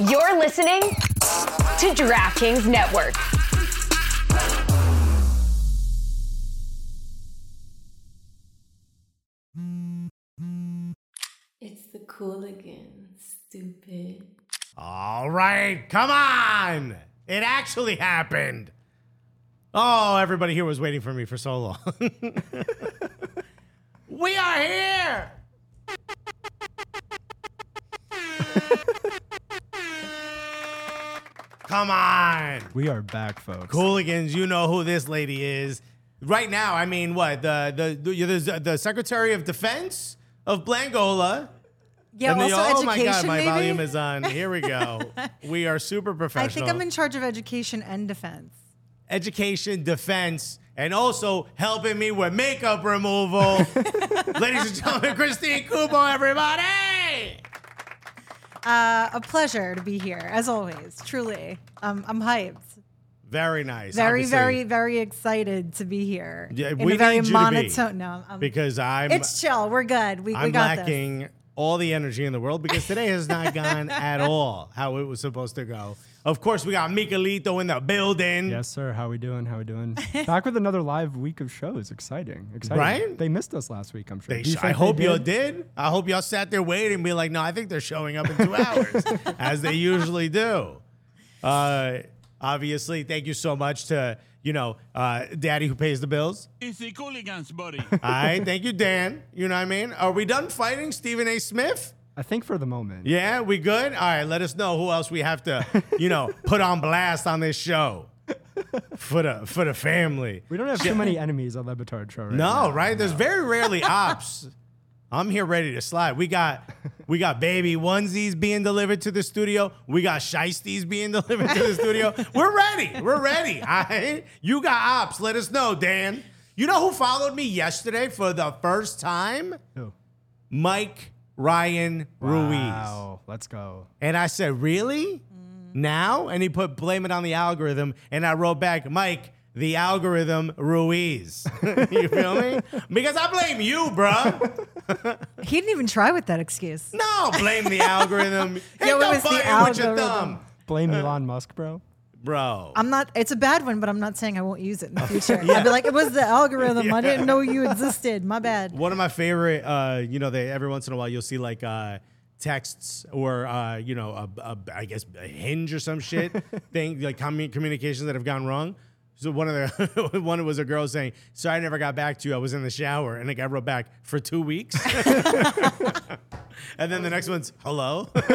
You're listening to DraftKings Network. It's the cool again, stupid. All right, come on. It actually happened. Oh, everybody here was waiting for me for so long. we are here. Come on. We are back, folks. Cooligans, you know who this lady is. Right now, I mean, what? The the the, the, the Secretary of Defense of Blangola. Yeah, And the- also oh my education. god, my maybe? volume is on. Here we go. we are super professional. I think I'm in charge of education and defense. education, defense, and also helping me with makeup removal. Ladies and gentlemen, Christine Cupo, everybody. Uh, a pleasure to be here, as always. Truly, um, I'm hyped. Very nice. Very, obviously, very, very excited to be here. Yeah, in we a very need you to be, monotone. No, um, because I'm it's chill. We're good. We, we I'm got this. lacking all the energy in the world because today has not gone at all how it was supposed to go. Of course, we got Michelito in the building. Yes, sir. How we doing? How we doing? Back with another live week of shows. Exciting. Exciting. Right? They missed us last week, I'm sure. They Do you sh- think I hope they y'all did. I hope y'all sat there waiting and be like, no, I think they're showing up in two hours, as they usually do. Uh, obviously, thank you so much to, you know, uh, Daddy who pays the bills. Easy Cooligans, buddy. All right, thank you, Dan. You know what I mean? Are we done fighting Stephen A. Smith? I think for the moment. Yeah, we good? All right, let us know who else we have to, you know, put on blast on this show for the for the family. We don't have too many enemies on Le Batard show right No, now. right? There's very rarely ops. I'm here ready to slide. We got we got baby onesies being delivered to the studio. We got shiesties being delivered to the studio. We're ready. We're ready. All right? You got ops. Let us know, Dan. You know who followed me yesterday for the first time? Who? Mike Ryan Ruiz. Wow. Let's go. And I said, Really? Now? And he put blame it on the algorithm. And I wrote back, Mike, the algorithm Ruiz. you feel me? Because I blame you, bruh. He didn't even try with that excuse. No, blame the algorithm. Hit Yo, it the was the button with your algorithm. thumb. Blame Elon Musk, bro. Bro. I'm not. It's a bad one, but I'm not saying I won't use it in the future. I'll be like, it was the algorithm. I didn't know you existed. My bad. One of my favorite, uh, you know, they every once in a while you'll see like uh, texts or uh, you know, a, a, I guess a hinge or some shit thing like commu- communications that have gone wrong. So one of the one was a girl saying, "Sorry, I never got back to you. I was in the shower," and the guy wrote back for two weeks. and then the next one's, "Hello,"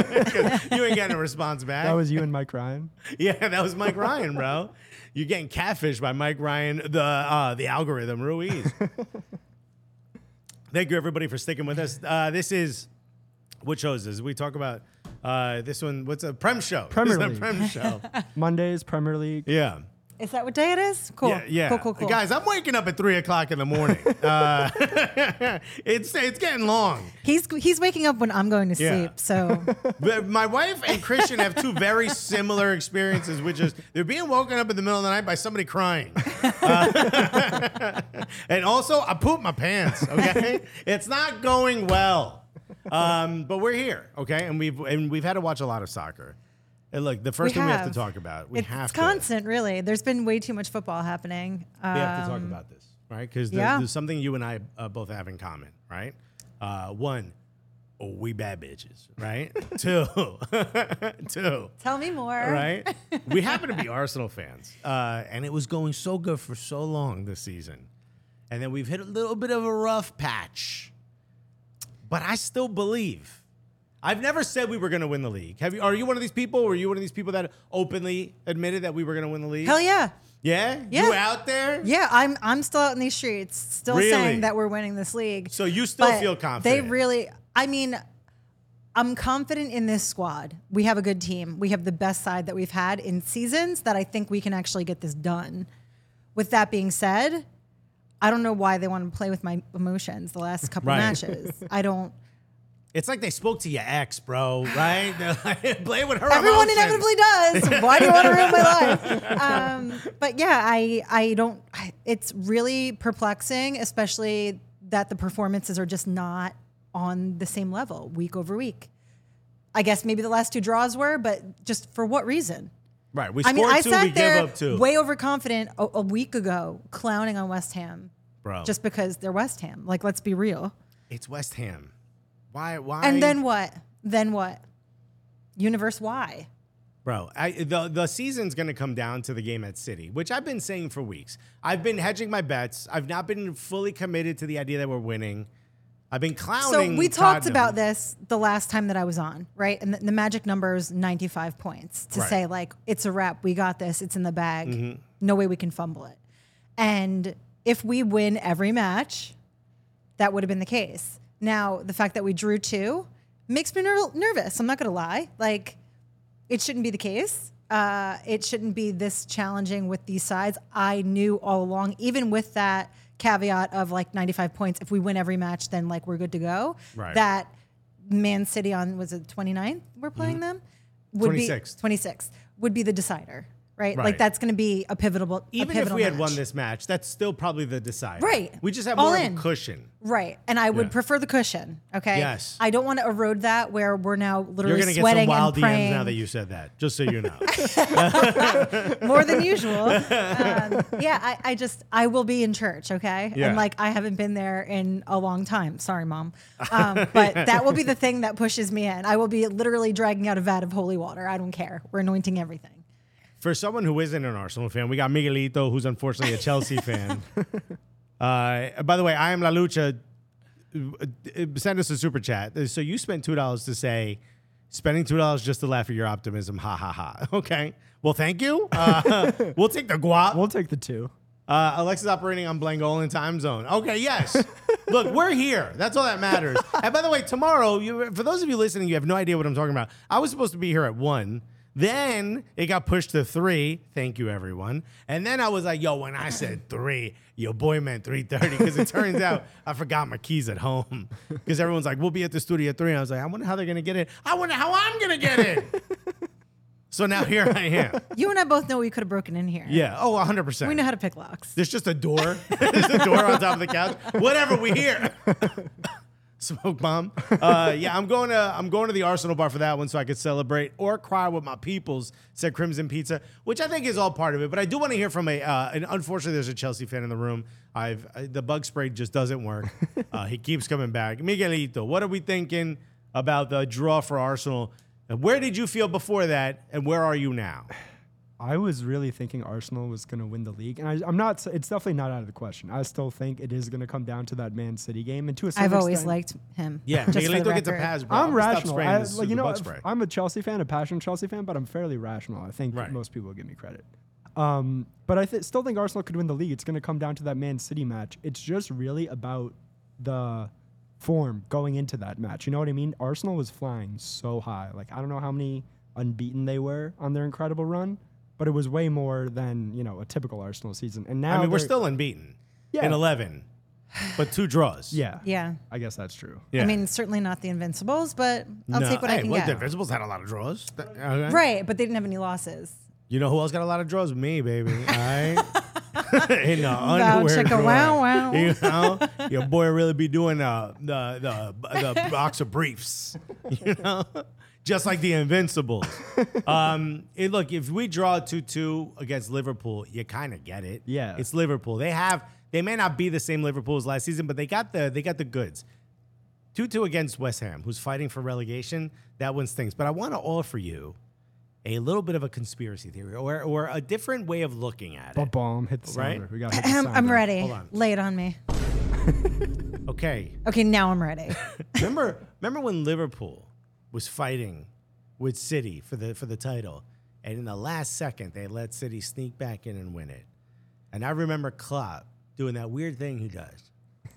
you ain't getting a response back. That was you and Mike Ryan. Yeah, that was Mike Ryan, bro. You're getting catfished by Mike Ryan, the uh, the algorithm Ruiz. Thank you everybody for sticking with us. Uh, this is what shows is? We talk about uh, this one. What's a Prem show? Premier This is a League. Prem show. Mondays, Premier League. Yeah. Is that what day it is? Cool. Yeah, yeah. Cool, cool, cool. Guys, I'm waking up at three o'clock in the morning. Uh, it's it's getting long. he's he's waking up when I'm going to Yeah. sleep. So But my wife and Christian have two very similar experiences, which is they're being woken up in the middle of the night by somebody crying. Uh, and also, I pooped my pants, okay? it's not going well. Um, but we're here, okay? And we've and we've had to watch a lot of soccer. And look, the first We thing we have to talk about, we it's have to constant, really. There's been way too much football happening. we have to talk Um, about this, right? Because yeah. there's something you and I uh, both have in common, right? Uh, one, oh, we bad bitches, right? Two, two, Tell me more. right? we happen to be Arsenal fans, uh, and it was going so good for so long this season, and then we've hit a little bit of a rough patch. But I still believe. I've never said we were going to win the league. Have you? Are you one of these people? Or are you one of these people that openly admitted that we were going to win the league? Hell yeah. yeah, Yeah. You out there? Yeah, I'm I'm still out in these streets, still Really? saying that we're winning this league. So you still But feel confident? They really I mean I'm confident in this squad. We have a good team. We have the best side that we've had in seasons that I think we can actually get this done. With that being said, I don't know why they want to play with my emotions the last couple Right. matches. I don't It's like they spoke to your ex, bro. Right? They're like, play with her. Everyone emotions. inevitably does. Why do you want to ruin my life? Um, but yeah, I I don't. I, it's really perplexing, especially that the performances are just not on the same level week over week. I guess maybe the last two draws were, but just for what reason? Right. We I mean, I two, sat we there give up two. way overconfident a, a week ago, clowning on West Ham, Bro. just because they're West Ham. Like, let's be real. it's West Ham. Why why And then what? Then what? Universe why? Bro, I, the the season's gonna come down to the game at City, which I've been saying for weeks. I've been hedging my bets. I've not been fully committed to the idea that we're winning. I've been clowning. So we talked Tottenham. about this the last time that I was on, right? And the, the magic number is 95 points to Right. Mm-hmm. say, like, it's a wrap. We got this. It's in the bag. No way we can fumble it. And if we win every match, that would have been the case. Now, the fact that we drew two makes me ner- nervous. I'm not going to lie. Like, it shouldn't be the case. Uh, it shouldn't be this challenging with these sides. I knew all along, even with that caveat of like 95 points, if we win every match, then like we're good to go. Right. That Man City on was it 29th? We're playing them. Would 26th. be 26th would be the decider, right? Right. Like that's going to be a pivotal. Even if we had won this match, that's still probably the decider. Right. We just have All more in. of a cushion. Right. And I would Yeah. prefer the cushion. Okay. Yes. I don't want to erode that where we're now You're literally get sweating some wild and praying DMs now that you said that. Just so you know. more than usual. Um, yeah. I, I just, I will be in church. Okay. Yeah. And like, I haven't been there in a long time. Sorry, mom. Um, but that will be the thing that pushes me in. I will be literally dragging out a vat of holy water. I don't care. We're anointing everything. For someone who isn't an Arsenal fan, we got Miguelito, who's unfortunately a Chelsea fan. Uh, by the way, I am La Lucha. Uh, Send us a super chat. So you spent two dollars to say, spending two dollars just to laugh at your optimism. Ha ha ha. Okay. Well, thank you. Uh, we'll take the guap. We'll take the two. Uh, Alexa's operating on Blangolan time zone. Okay, yes. Look, we're here. That's all that matters. and by the way, tomorrow, you, for those of you listening, you have no idea what I'm talking about. I was supposed to be here at one. Then it got pushed to three. Thank you, everyone. And then I was like, "Yo, when I said three, your boy meant three thirty because it turns out I forgot my keys at home. Because everyone's like, "We'll be at the studio at 3. And I was like, "I wonder how they're gonna get it. I wonder how I'm gonna get it." so now here I am. You and I both know we could have broken in here. Yeah. Oh, 100. percent We know how to pick locks. there's just a door. There's a door on top of the couch. Whatever, we here. Smoke bomb. Uh, yeah, I'm going to I'm going to the Arsenal bar for that one so I could celebrate or cry with my peoples. Said Crimson Pizza, which I think is all part of it. But I do want to hear from a. Uh, and unfortunately, there's a Chelsea fan in the room. I've I, the bug spray just doesn't work. Uh, he keeps coming back. Miguelito, what are we thinking about the draw for Arsenal? Where did you feel before that, and where are you now? I was really thinking Arsenal was going to win the league, and I, I'm not. It's definitely not out of the question. I still think it is going to come down to that Man City game, and to a certain I've always extent- liked him. Yeah, just for the Miguelito gets a record. pass, bro. I'm rational. I, this- like, the you know, bug if- spray. I'm a Chelsea fan, a passionate Chelsea fan, but I'm fairly rational. I think Right. most people will give me credit. Um, but I th- still think Arsenal could win the league. It's going to come down to that Man City match. It's just really about the form going into that match. You know what I mean? Arsenal was flying so high. Like I don't know how many unbeaten they were on their incredible run, but it was way more than you know a typical Arsenal season. And now I mean, we're still unbeaten Yeah. in 11, but two draws. yeah Yeah. I guess that's true. Yeah. I mean, certainly not the Invincibles, but I'll No, take what hey, I can well, get. The Invincibles had a lot of draws. Okay. Right, but they didn't have any losses. You know who else got a lot of draws? Me, baby. All right. in the underwear chicka drawer. wow wow. You know, your boy really be doing uh, the the the box of briefs. You know, just like the Invincibles. Um, it, look, if we draw two two against Liverpool, you kind of get it. Yeah. it's Liverpool. They have they may not be the same Liverpool as last season, but they got the they got the goods. Two two against West Ham, who's fighting for relegation. That one stings. But I want to offer you a little bit of a conspiracy theory or or a different way of looking at it. bomb hit the Right? sounder. We got the I'm, sounder. I'm ready. Hold on. Lay it on me. Okay. Okay, now I'm ready. remember remember when Liverpool was fighting with City for the for the title, and in the last second they let City sneak back in and win it. And I remember Klopp doing that weird thing he does.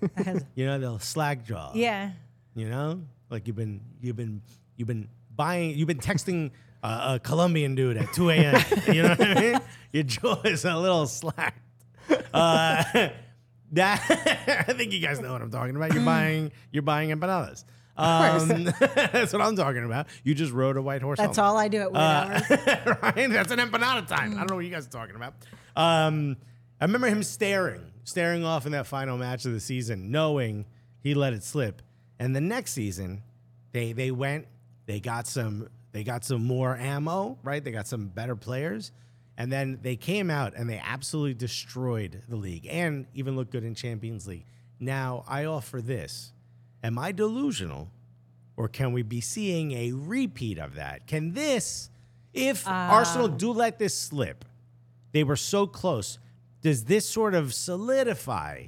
You know, the slack jaw. yeah. You know, like you've been you've been you've been buying you've been texting a, a Colombian dude at 2 a.m. you know what I mean? Your jaw is a little slack. Uh, that I think you guys know what I'm talking about. You're buying you're buying empanadas. Um, that's what I'm talking about. You just rode a white horse. That's home. all I do at weird hours. right? That's an empanada time. I don't know what you guys are talking about. Um, I remember him staring, staring off in that final match of the season, knowing he let it slip. And the next season, they they went They got some. They got some more ammo, right? They got some better players, and then they came out and they absolutely destroyed the league, and even looked good in Champions League. Now I offer this: Am I delusional, or can we be seeing a repeat of that? Can this, if ah. Arsenal do let this slip, they were so close. Does this sort of solidify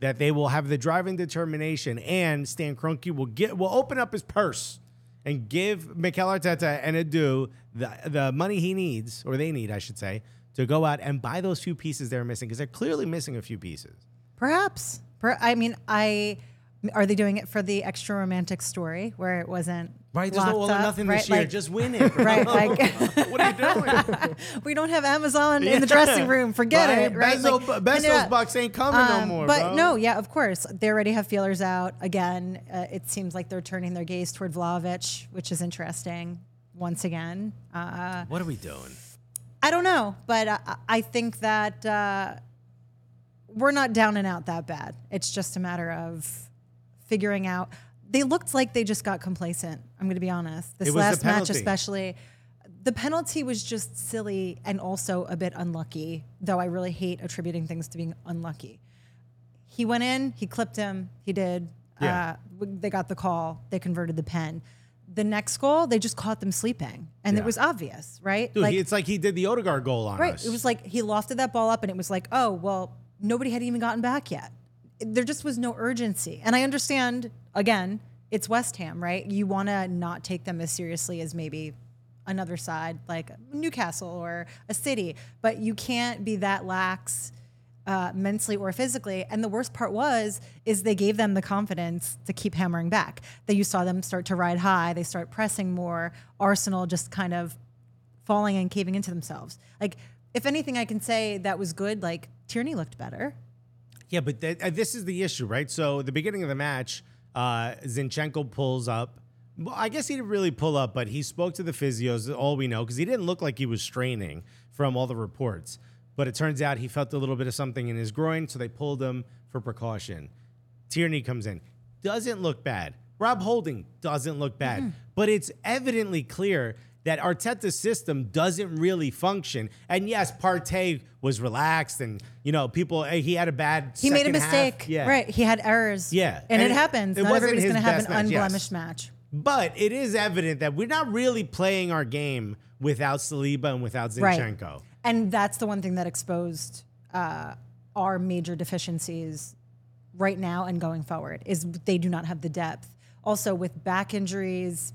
that they will have the driving determination and Stan Kroenke will get will open up his purse and give Mikel Arteta and Edu the the money he needs or they need, I should say, to go out and buy those few pieces they're missing because they're clearly missing a few pieces. Perhaps. Per- I mean, I are they doing it for the extra romantic story where it wasn't Right, there's no all or nothing right? this year. Like, Just win it. bro. right, like what are you doing? we don't have Amazon in the dressing room. Forget Right? it. Right? Bezos, Like, Bezos yeah. bucks ain't coming no Um, more. But bro. no, yeah, of course. They already have feelers out. Again, uh, it seems like they're turning their gaze toward Vlahovic, which is interesting once again. Uh, What are we doing? I don't know, but I, I think that uh, we're not down and out that bad. It's just a matter of figuring out. They looked like they just got complacent. I'm going to be honest. This It was the last match, especially, the penalty was just silly and also a bit unlucky. Though I really hate attributing things to being unlucky. He went in, he clipped him, he did. Yeah. Uh, they got the call, they converted the pen. The next goal, they just caught them sleeping, and Yeah. it was obvious, right? Dude, Like- it's like he did the Odegaard goal on Right. us. It was like he lofted that ball up and it was like, oh, well, nobody had even gotten back yet. There just was no urgency. And I understand, again, it's West Ham, right? You want to not take them as seriously as maybe another side like Newcastle or a city, but you can't be that lax uh, mentally or physically. And the worst part was, is they gave them the confidence to keep hammering back. That you saw them start to ride high. They start pressing more. Arsenal just kind of falling and caving into themselves. Like, if anything, I can say that was good. Like Tierney looked better. Yeah, but th- uh, this is the issue, right? So the beginning of the match, uh, Zinchenko pulls up. Well, I guess he didn't really pull up, but he spoke to the physios. All we know, because he didn't look like he was straining from all the reports. But it turns out he felt a little bit of something in his groin, so they pulled him for precaution. Tierney comes in, doesn't look bad. Rob Holding doesn't look bad, but it's evidently clear that Arteta's system doesn't really function. And yes, Partey was relaxed, and you know, people eh, he had a bad. He made a second half. mistake. Yeah, Right. He had errors. Yeah. And, And it it- happens. it Not wasn't everybody's going to have an match, yes. unblemished match. But it is evident that we're not really playing our game without Saliba and without Right. Zinchenko. And that's the one thing that exposed uh, our major deficiencies right now and going forward is they do not have the depth. Also, with back injuries,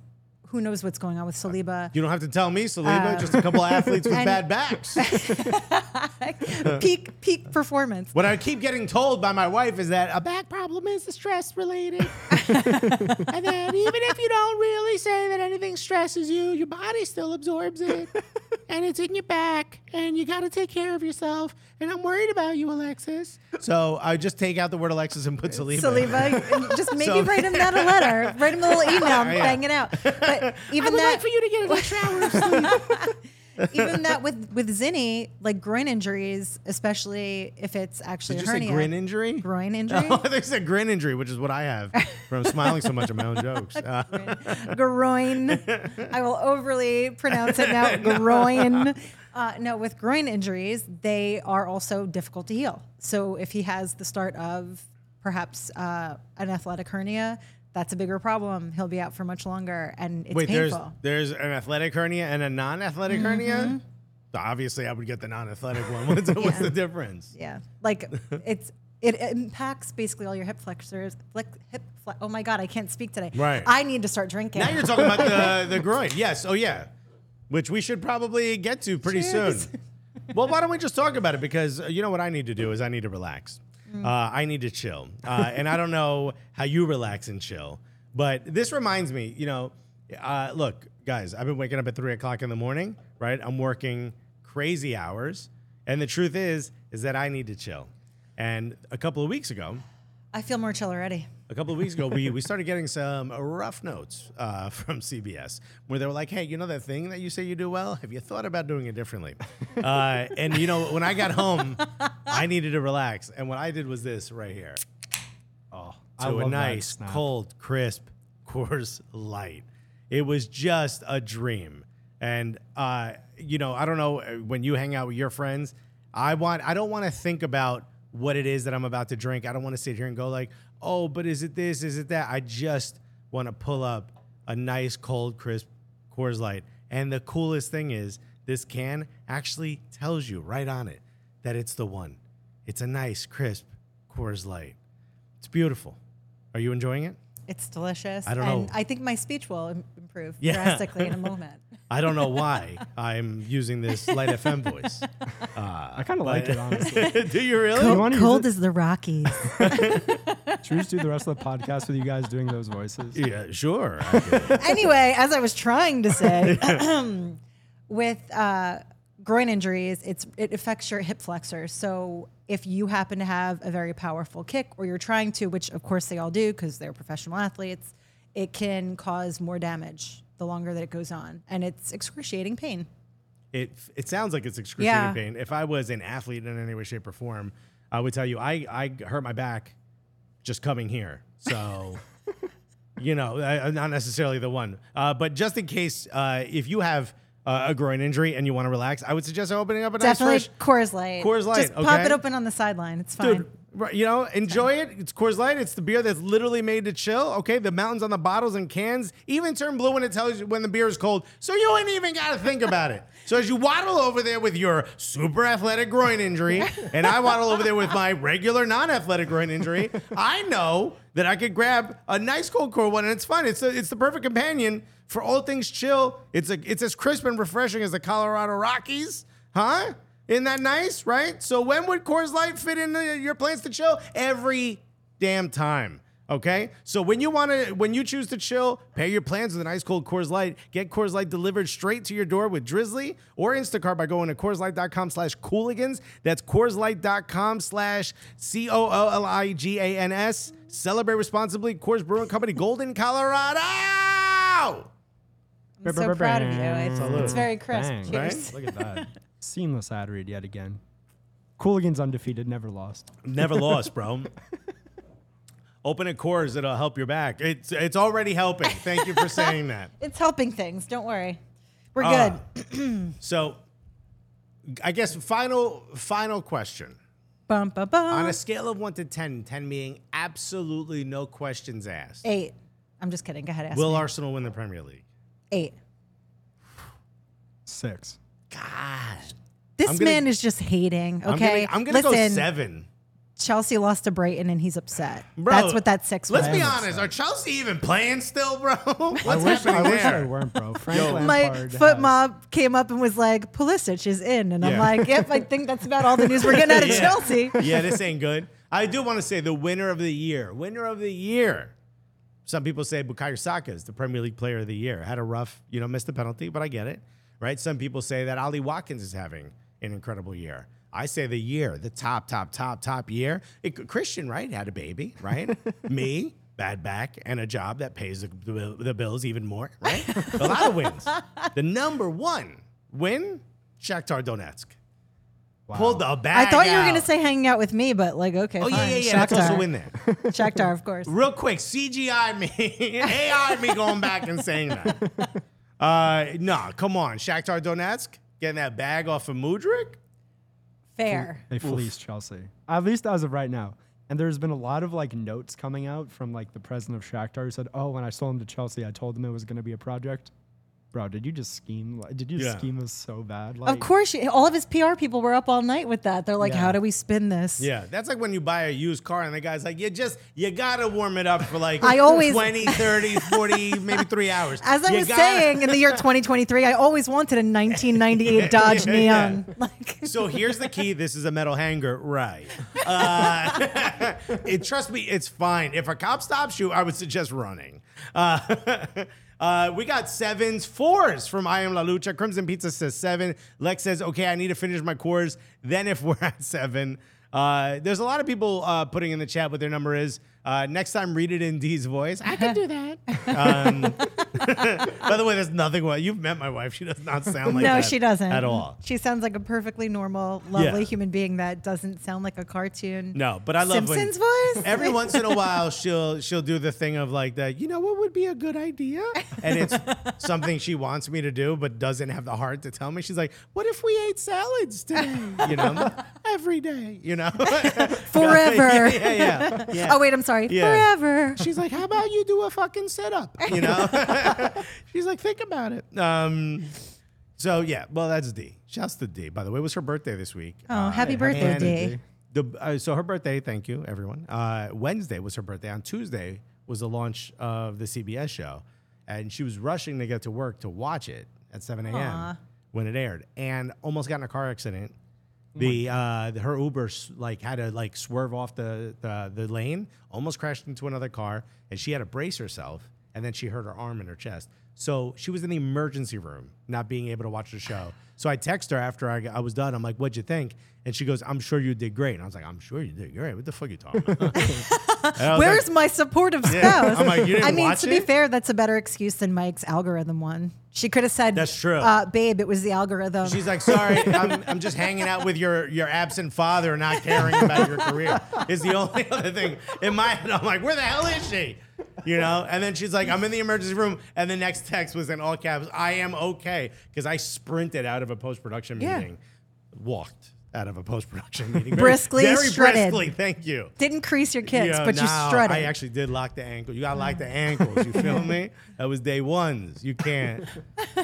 who knows what's going on with Saliba? You don't have to tell me, Saliba. Uh, just a couple athletes with bad backs. peak peak performance. What I keep getting told by my wife is that a back problem is stress related. and then even if you don't really say that anything stresses you, your body still absorbs it. and it's in your back. And you got to take care of yourself. And I'm worried about you, Alexis. So I just take out the word Alexis and put Saliba. Saliba, just maybe So- write him that a letter, write him a little email, Yeah. bang it out. But even I would that, like for you to get an extra hour of sleep. even that with with Zinni, like groin injuries, especially if it's actually Did a you say hernia. grin injury? Groin injury. Oh, I think it's grin injury, which is what I have from smiling so much at my own jokes. Uh, groin. I will overly pronounce it now. Groin. Uh, no, with groin injuries, they are also difficult to heal. So if he has the start of perhaps uh, an athletic hernia, that's a bigger problem. He'll be out for much longer, and it's wait, there's painful. there's an athletic hernia and a non-athletic Mm-hmm. hernia. So obviously, I would get the non-athletic one. What's, what's the difference? yeah, like it's it impacts basically all your hip flexors. Like hip. Fle- oh my god, I can't speak today. Right. I need to start drinking. Now you're talking about the the groin. Yes. Oh yeah. Which we should probably get to pretty Cheers. soon. Well, why don't we just talk about it? Because uh, you know what I need to do is I need to relax. Mm. Uh, I need to chill, uh, and I don't know how you relax and chill. But this reminds me, you know, uh, look, guys, I've been waking up at three o'clock in the morning. Right, I'm working crazy hours, and the truth is, is that I need to chill. And a couple of weeks ago, I feel more chill already. A couple of weeks ago, we, we started getting some rough notes uh, from CBS where they were like, hey, you know that thing that you say you do well? Have you thought about doing it differently? uh, and, you know, when I got home, I needed to relax. And what I did was this right here. Oh, To a nice, cold, crisp Coors Light. It was just a dream. And uh, you know, I don't know uh, when you hang out with your friends, I want I don't want to think about what it is that I'm about to drink. I don't want to sit here and go like, "Oh, but is it this? Is it that?" I just want to pull up a nice cold crisp Coors Light. And the coolest thing is this can actually tells you right on it that it's the one. It's a nice crisp Coors Light. It's beautiful. Are you enjoying it? It's delicious. I don't and know. I think my speech will improve Yeah. drastically in a moment. I don't know why I'm using this Light FM voice. I kind of like it, honestly. Do you really? You Cold, wanna use cold it? as the Rockies. Should we just do the rest of the podcast with you guys doing those voices? Yeah, sure. Anyway, as I was trying to say, with uh, groin injuries, it's it affects your hip flexors. So if you happen to have a very powerful kick, or you're trying to, which of course they all do because they're professional athletes, it can cause more damage the longer that it goes on, and it's excruciating pain. It it sounds like it's excruciating Yeah. pain. If I was an athlete in any way, shape, or form, I would tell you I I hurt my back just coming here. So. You know, I, not necessarily the one, uh, but just in case, uh, if you have uh, a groin injury and you want to relax, I would suggest opening up a nice Definitely fresh Coors Light. Coors Light, Just pop it open on the sideline. It's fine. Dude, right, you know, enjoy it. It's Coors Light. It's the beer that's literally made to chill. Okay, the mountains on the bottles and cans even turn blue when it tells you when the beer is cold. So you ain't even got to think about it. So as you waddle over there with your super athletic groin injury, and I waddle over there with my regular non-athletic groin injury, I know that I could grab a nice cold core one, and it's fun. It's a, it's the perfect companion for all things chill. It's a it's as crisp and refreshing as the Colorado Rockies, huh? Isn't that nice, right? So when would Coors Light fit into your plans to chill? Every damn time. Okay, so when you want to, when you choose to chill, pair your plans with an ice cold Coors Light. Get Coors Light delivered straight to your door with Drizzly or Instacart by going to CoorsLight.com/slash Cooligans. That's CoorsLight.com/slash C O O L I G A N S. Celebrate responsibly. Coors Brewing Company, Golden, Colorado. I'm so proud of you. It's, it's very crisp. Bang. Cheers. Look at that. Seamless ad read yet again. Cooligans undefeated, never lost. Never lost, bro. Open at Coors, it'll help your back. It's it's already helping. Thank you for saying that. It's helping things. Don't worry. We're Uh, good. So, I guess final final question. Bum, bum, bum. On a scale of one to 10, 10 being absolutely no questions asked, Eight. I'm just kidding. Go ahead. Ask will me. Arsenal win the Premier League? Eight. Six. God, This I'm gonna- man is just hating. I'm Okay. gonna, I'm gonna Listen, go seven. Chelsea lost to Brighton and he's upset. Bro, That's what that six was. Let's be honest. upset. Are Chelsea even playing still, bro? What's I wish, happening I wish there? I weren't, bro. Frank My Lampard foot has- mob came up and was like, Pulisic is in. And I'm Yeah. like, yep, I think that's about all the news we're getting out of Yeah. Chelsea. yeah, this ain't good. I do want to say the winner of the year. Winner of the year. Some people say Bukayo Saka is the Premier League player of the year. Had a rough, you know, missed the penalty, but I get it, right? Some people say that Ollie Watkins is having an incredible year. I say the year, the top, top, top, top year. It, Christian, right? Had a baby, right? Me, bad back, and a job that pays the, the, the bills even more, right? a lot of wins. The number one win, Shakhtar Donetsk. Wow. Pulled the bag I thought you were out. to say hanging out with me, but like, okay, Oh fine. yeah, yeah, yeah. That's Shakhtar. also in there. Shakhtar, of course. Real quick, CGI me, AI me going back and saying that. Uh, no, come on, Shakhtar Donetsk getting that bag off of Mudryk. Fair. They fleeced Chelsea. At least as of right now. And there's been a lot of like notes coming out from like the president of Shakhtar who said, "Oh, when I sold him to Chelsea, I told them it was going to be a project." Bro, did you just scheme? Did you Yeah. scheme us so bad? Of course, you- all of his PR people were up all night with that. They're like, Yeah. how do we spin this? Yeah, that's like when you buy a used car and the guy's like, you just you gotta warm it up for like I always- 20, 30, 40, maybe three hours. As I You was gotta- saying, in the year 2023, I always wanted a 1998 Dodge yeah, Neon. Like, So here's the key. This is a metal hanger, right? Uh, it, trust me, it's fine. If a cop stops you, I would suggest running. Uh, uh, we got sevens, fours from I Am La Lucha. Crimson Pizza says seven. Lex says, okay, I need to finish my Coors. Then if we're at seven, uh, there's a lot of people uh, putting in the chat what their number is. Uh, next time, read it in Dee's voice. I can do that. Um, By the way, there's nothing. Well, you've met my wife. She does not sound like that. no, she doesn't at all. She sounds like a perfectly normal, lovely Yeah. human being that doesn't sound like a cartoon. No, but I love when- Simpsons voice. Every once in a while, she'll she'll do the thing of like that. You know what would be a good idea, and it's something she wants me to do, but doesn't have the heart to tell me. She's like, "What if we ate salads today? You know, every day. You know, Forever. yeah, yeah, yeah. yeah. Oh wait, I'm sorry. Yeah. Forever. She's like, "How about you do a fucking sit up?" You know. She's like, "Think about it." Um. So yeah, well, that's D. Shouts to D. By the way, it was her birthday this week. Oh, happy birthday, and- D. The, uh, so her birthday, thank you, everyone. Uh, Wednesday was her birthday. On Tuesday was the launch of the CBS show, and she was rushing to get to work to watch it at 7 a.m. Aw. when it aired, and almost got in a car accident. The uh, her Uber like had to like swerve off the, the the lane, almost crashed into another car, and she had to brace herself, and then she hurt her arm and her chest. So she was in the emergency room, not being able to watch the show. So I text her after I, I was done. I'm like, "What'd you think?" And she goes, "I'm sure you did great." And I was like, "I'm sure you did great. What the fuck are you talking about?" And I was Where's like, my supportive Yeah. spouse? I'm like, "You didn't I mean, watch to be it?" fair, that's a better excuse than Mike's algorithm one. She could have said, That's true. Uh, babe, it was the algorithm. She's like, sorry, I'm, I'm just hanging out with your, your absent father and not caring about your career. Is the only other thing. In my head, I'm like, where the hell is she? You know? And then she's like, I'm in the emergency room. And the next text was in all caps, I am okay. Because I sprinted out of a post production Yeah. meeting, walked out of a post production meeting. Briskly very strutted. briskly. Thank you. Didn't crease your kicks, Yeah, but you strutted. I actually did lock the ankle. You gotta lock the ankles. You feel me? That was day ones. You can't.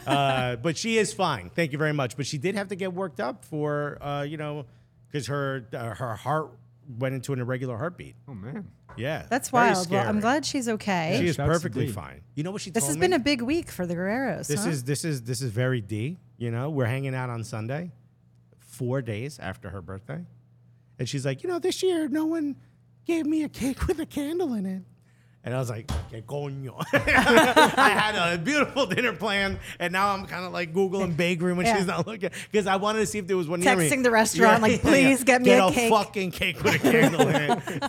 Uh, but she is fine. Thank you very much. But she did have to get worked up for, uh, you know, because her uh, her heart went into an irregular heartbeat. Oh man. Yeah, That's very wild. Well, I'm glad she's okay. she is perfectly D. fine. You know what she this told has me? been a big week for the Guerreros. This huh? is this is this is very D. You know, we're hanging out on Sunday, four days after her birthday, and she's like, you know, this year no one gave me a cake with a candle in it. And I was like, que coño. I had a beautiful dinner plan, and now I'm kind of like Googling bakery when Yeah. she's not looking because I wanted to see if there was one near me. Texting the restaurant, like, "Please get me Get a cake." fucking cake with a candle in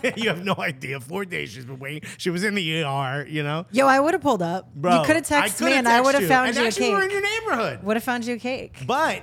it. you have no idea. Four days she's been waiting. She was in the ER, you know. Yo, I would have pulled up. Bro, you could have texted me, and I would have found and you a actually cake. we're in your neighborhood. Would have found you a cake. But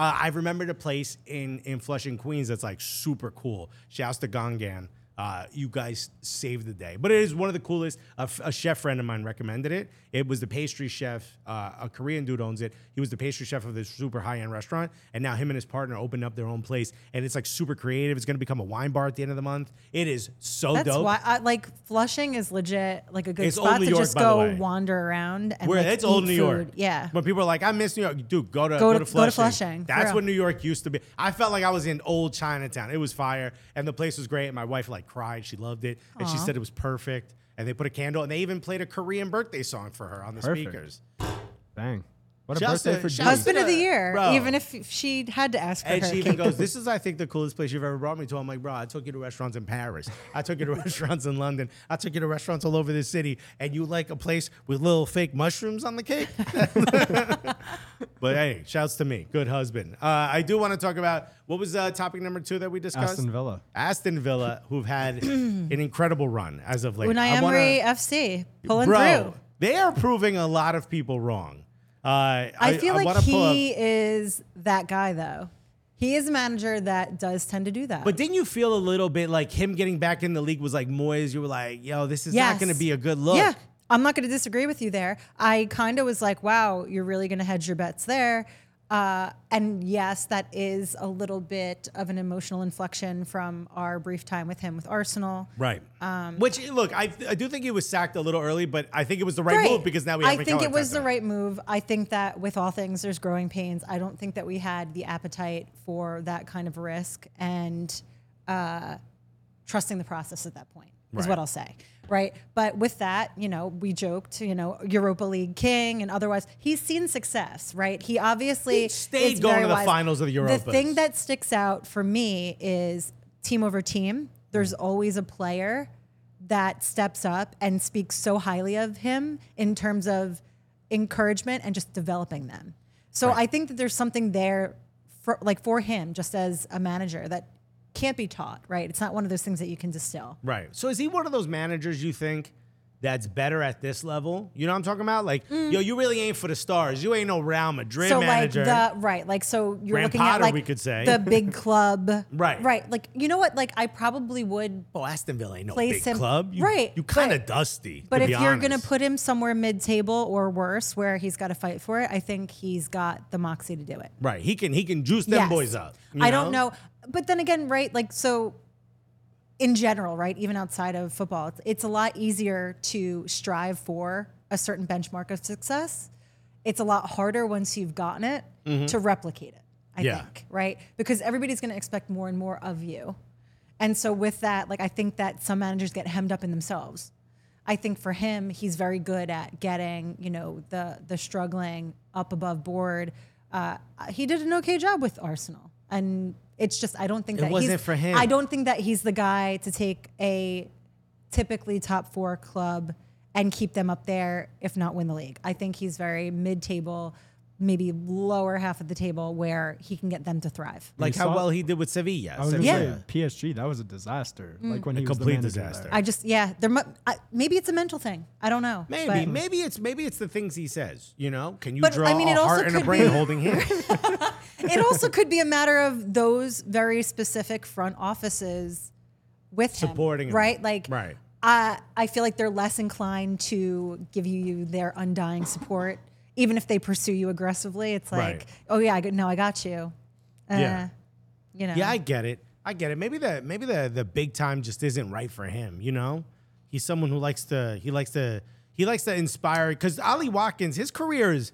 uh, I remembered a place in in Flushing, Queens that's like super cool. Shouts to Gongan. Uh, you guys saved the day. But it is one of the coolest. A, f- a chef friend of mine recommended it. It was the pastry chef, uh, a Korean dude owns it. He was the pastry chef of this super high end restaurant. And now him and his partner opened up their own place. And it's like super creative. It's going to become a wine bar at the end of the month. It is so That's dope. why, I, like, Flushing is legit, like a good It's spot to York, just go wander around and Where like, it's old New York. Yeah. When people are like, I miss New York, dude, go to Go go, to- to, go to Flushing. Flushing, That's what New York used to be. I felt like I was in old Chinatown. It was fire, and the place was great. And my wife like cried. She loved it, and she said it was perfect. And they put a candle, and they even played a Korean birthday song for her on the Perfect. speakers. Bang. What a Shouts birthday for shouts D. Husband of the year, Bro. even if she had to ask for And her she even cake. goes, "This is, I think, the coolest place you've ever brought me to." I'm like, "Bro, I took you to restaurants in Paris. I took you to restaurants in London. I took you to restaurants all over the city, and you like a place with little fake mushrooms on the cake." but hey, shouts to me, good husband. Uh, I do want to talk about what was uh, topic number two that we discussed. Aston Villa. Aston Villa, who've had an incredible run as of late. Unai I wanna- Emery FC pulling Bro, through. they are proving a lot of people wrong. Uh, I, I feel like pull up- he is that guy, though. He is a manager that does tend to do that. But didn't you feel a little bit like him getting back in the league was like Moyes? You were like, yo, this is not going to be a good look. Yeah, I'm not going to disagree with you there. I kind of was like, wow, you're really going to hedge your bets there. Uh, and yes, that is a little bit of an emotional inflection from our brief time with him with Arsenal. Right. Which, look, I, I do think he was sacked a little early, but I think it was the right, Right. move because now we have I think Mikel it was the right move. I think that with all things, there's growing pains. I don't think that we had the appetite for that kind of risk and uh, trusting the process at that point is Right. what I'll say. Right. But with that, you know, we joked, you know, Europa League king and otherwise, he's seen success, right? He obviously He stayed going to the wise. finals of the Europa. The thing that sticks out for me is team over team. There's always a player that steps up and speaks so highly of him in terms of encouragement and just developing them. So I think that there's something there for like for him just as a manager that can't be taught, right? It's not one of those things that you can distill. Right. So is he one of those managers you think that's better at this level. You know what I'm talking about? Like, yo, you really ain't for the stars. You ain't no Real Madrid Mm. so manager. like the right like so you're Graham looking Potter, at like we could say. the big club Right. right like you know what like i probably would oh, Aston Villa ain't no place big him- club. You, right, You kind of but- dusty. but if you're gonna put him somewhere mid-table or worse where he's got to fight for it i think he's got the moxie to do it right, he can he can juice them Yes. boys up. I don't know. But then again, right? Like, so in general, right? Even outside of football, it's, it's a lot easier to strive for a certain benchmark of success. It's a lot harder once you've gotten it to replicate it, I Mm-hmm. Yeah. think, right? Because everybody's going to expect more and more of you. And so with that, like I think that some managers get hemmed up in themselves. I think for him, he's very good at getting, you know, the the struggling up above board. Uh, he did an okay job with Arsenal, and it's just I don't think It that wasn't he's, for him. I don't think that he's the guy to take a typically top four club and keep them up there, if not win the league. I think he's very mid table, maybe lower half of the table where he can get them to thrive. like how well he did with Sevilla. I was Sevilla. say PSG. That was a disaster. Mm. Like when he was the complete manager disaster. there. I just yeah, there mu- I, maybe it's a mental thing. I don't know. Maybe, but- maybe it's maybe it's the things he says. You know, can you But, draw I mean, a it also heart and a brain be- holding hands? it also could be a matter of those very specific front offices with him, Supporting him. right? Like, Right. I I feel like they're less inclined to give you their undying support, even if they pursue you aggressively. It's like, Right. oh yeah, I got, no, I got you. Uh, Yeah. you know. Yeah, I get it. I get it. Maybe the maybe the the big time just isn't right for him. You know, he's someone who likes to he likes to he likes to inspire. Because Ollie Watkins, his career is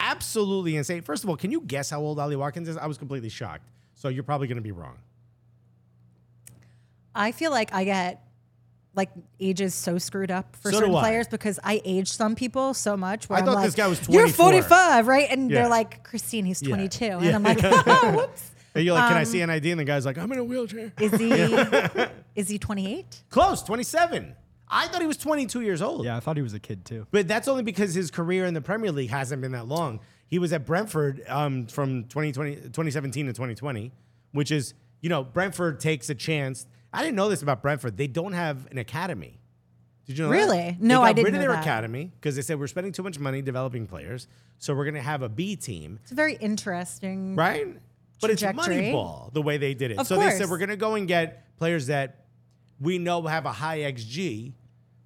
absolutely insane. First of all, can you guess how old Ollie Watkins is? I was completely shocked. So you're probably going to be wrong. I feel like I get like ages so screwed up for So do certain I. players because I age some people so much. Where I am thought like, this guy was You're 24." 45, right? And Yeah. they're like, Christine, he's Yeah. 22, Yeah. and I'm like, whoops. And you're like, Um, can I see an ID? And the guy's like, I'm in a wheelchair. Is he? is he 28? Close, 27. I thought he was 22 years old. yeah, I thought he was a kid too. But that's only because his career in the Premier League hasn't been that long. He was at Brentford um, from 2020, 2017 to 2020, which is, you know, Brentford takes a chance. I didn't know this about Brentford. They don't have an academy. Did you know that? Really? They No, got I didn't rid of know their that. academy because they said we're spending too much money developing players, so we're going to have a B team, It's a very interesting. right? But it's Trajectory. Moneyball the way they did it. Of so they said course. we're going to go and get players that we know have a high XG,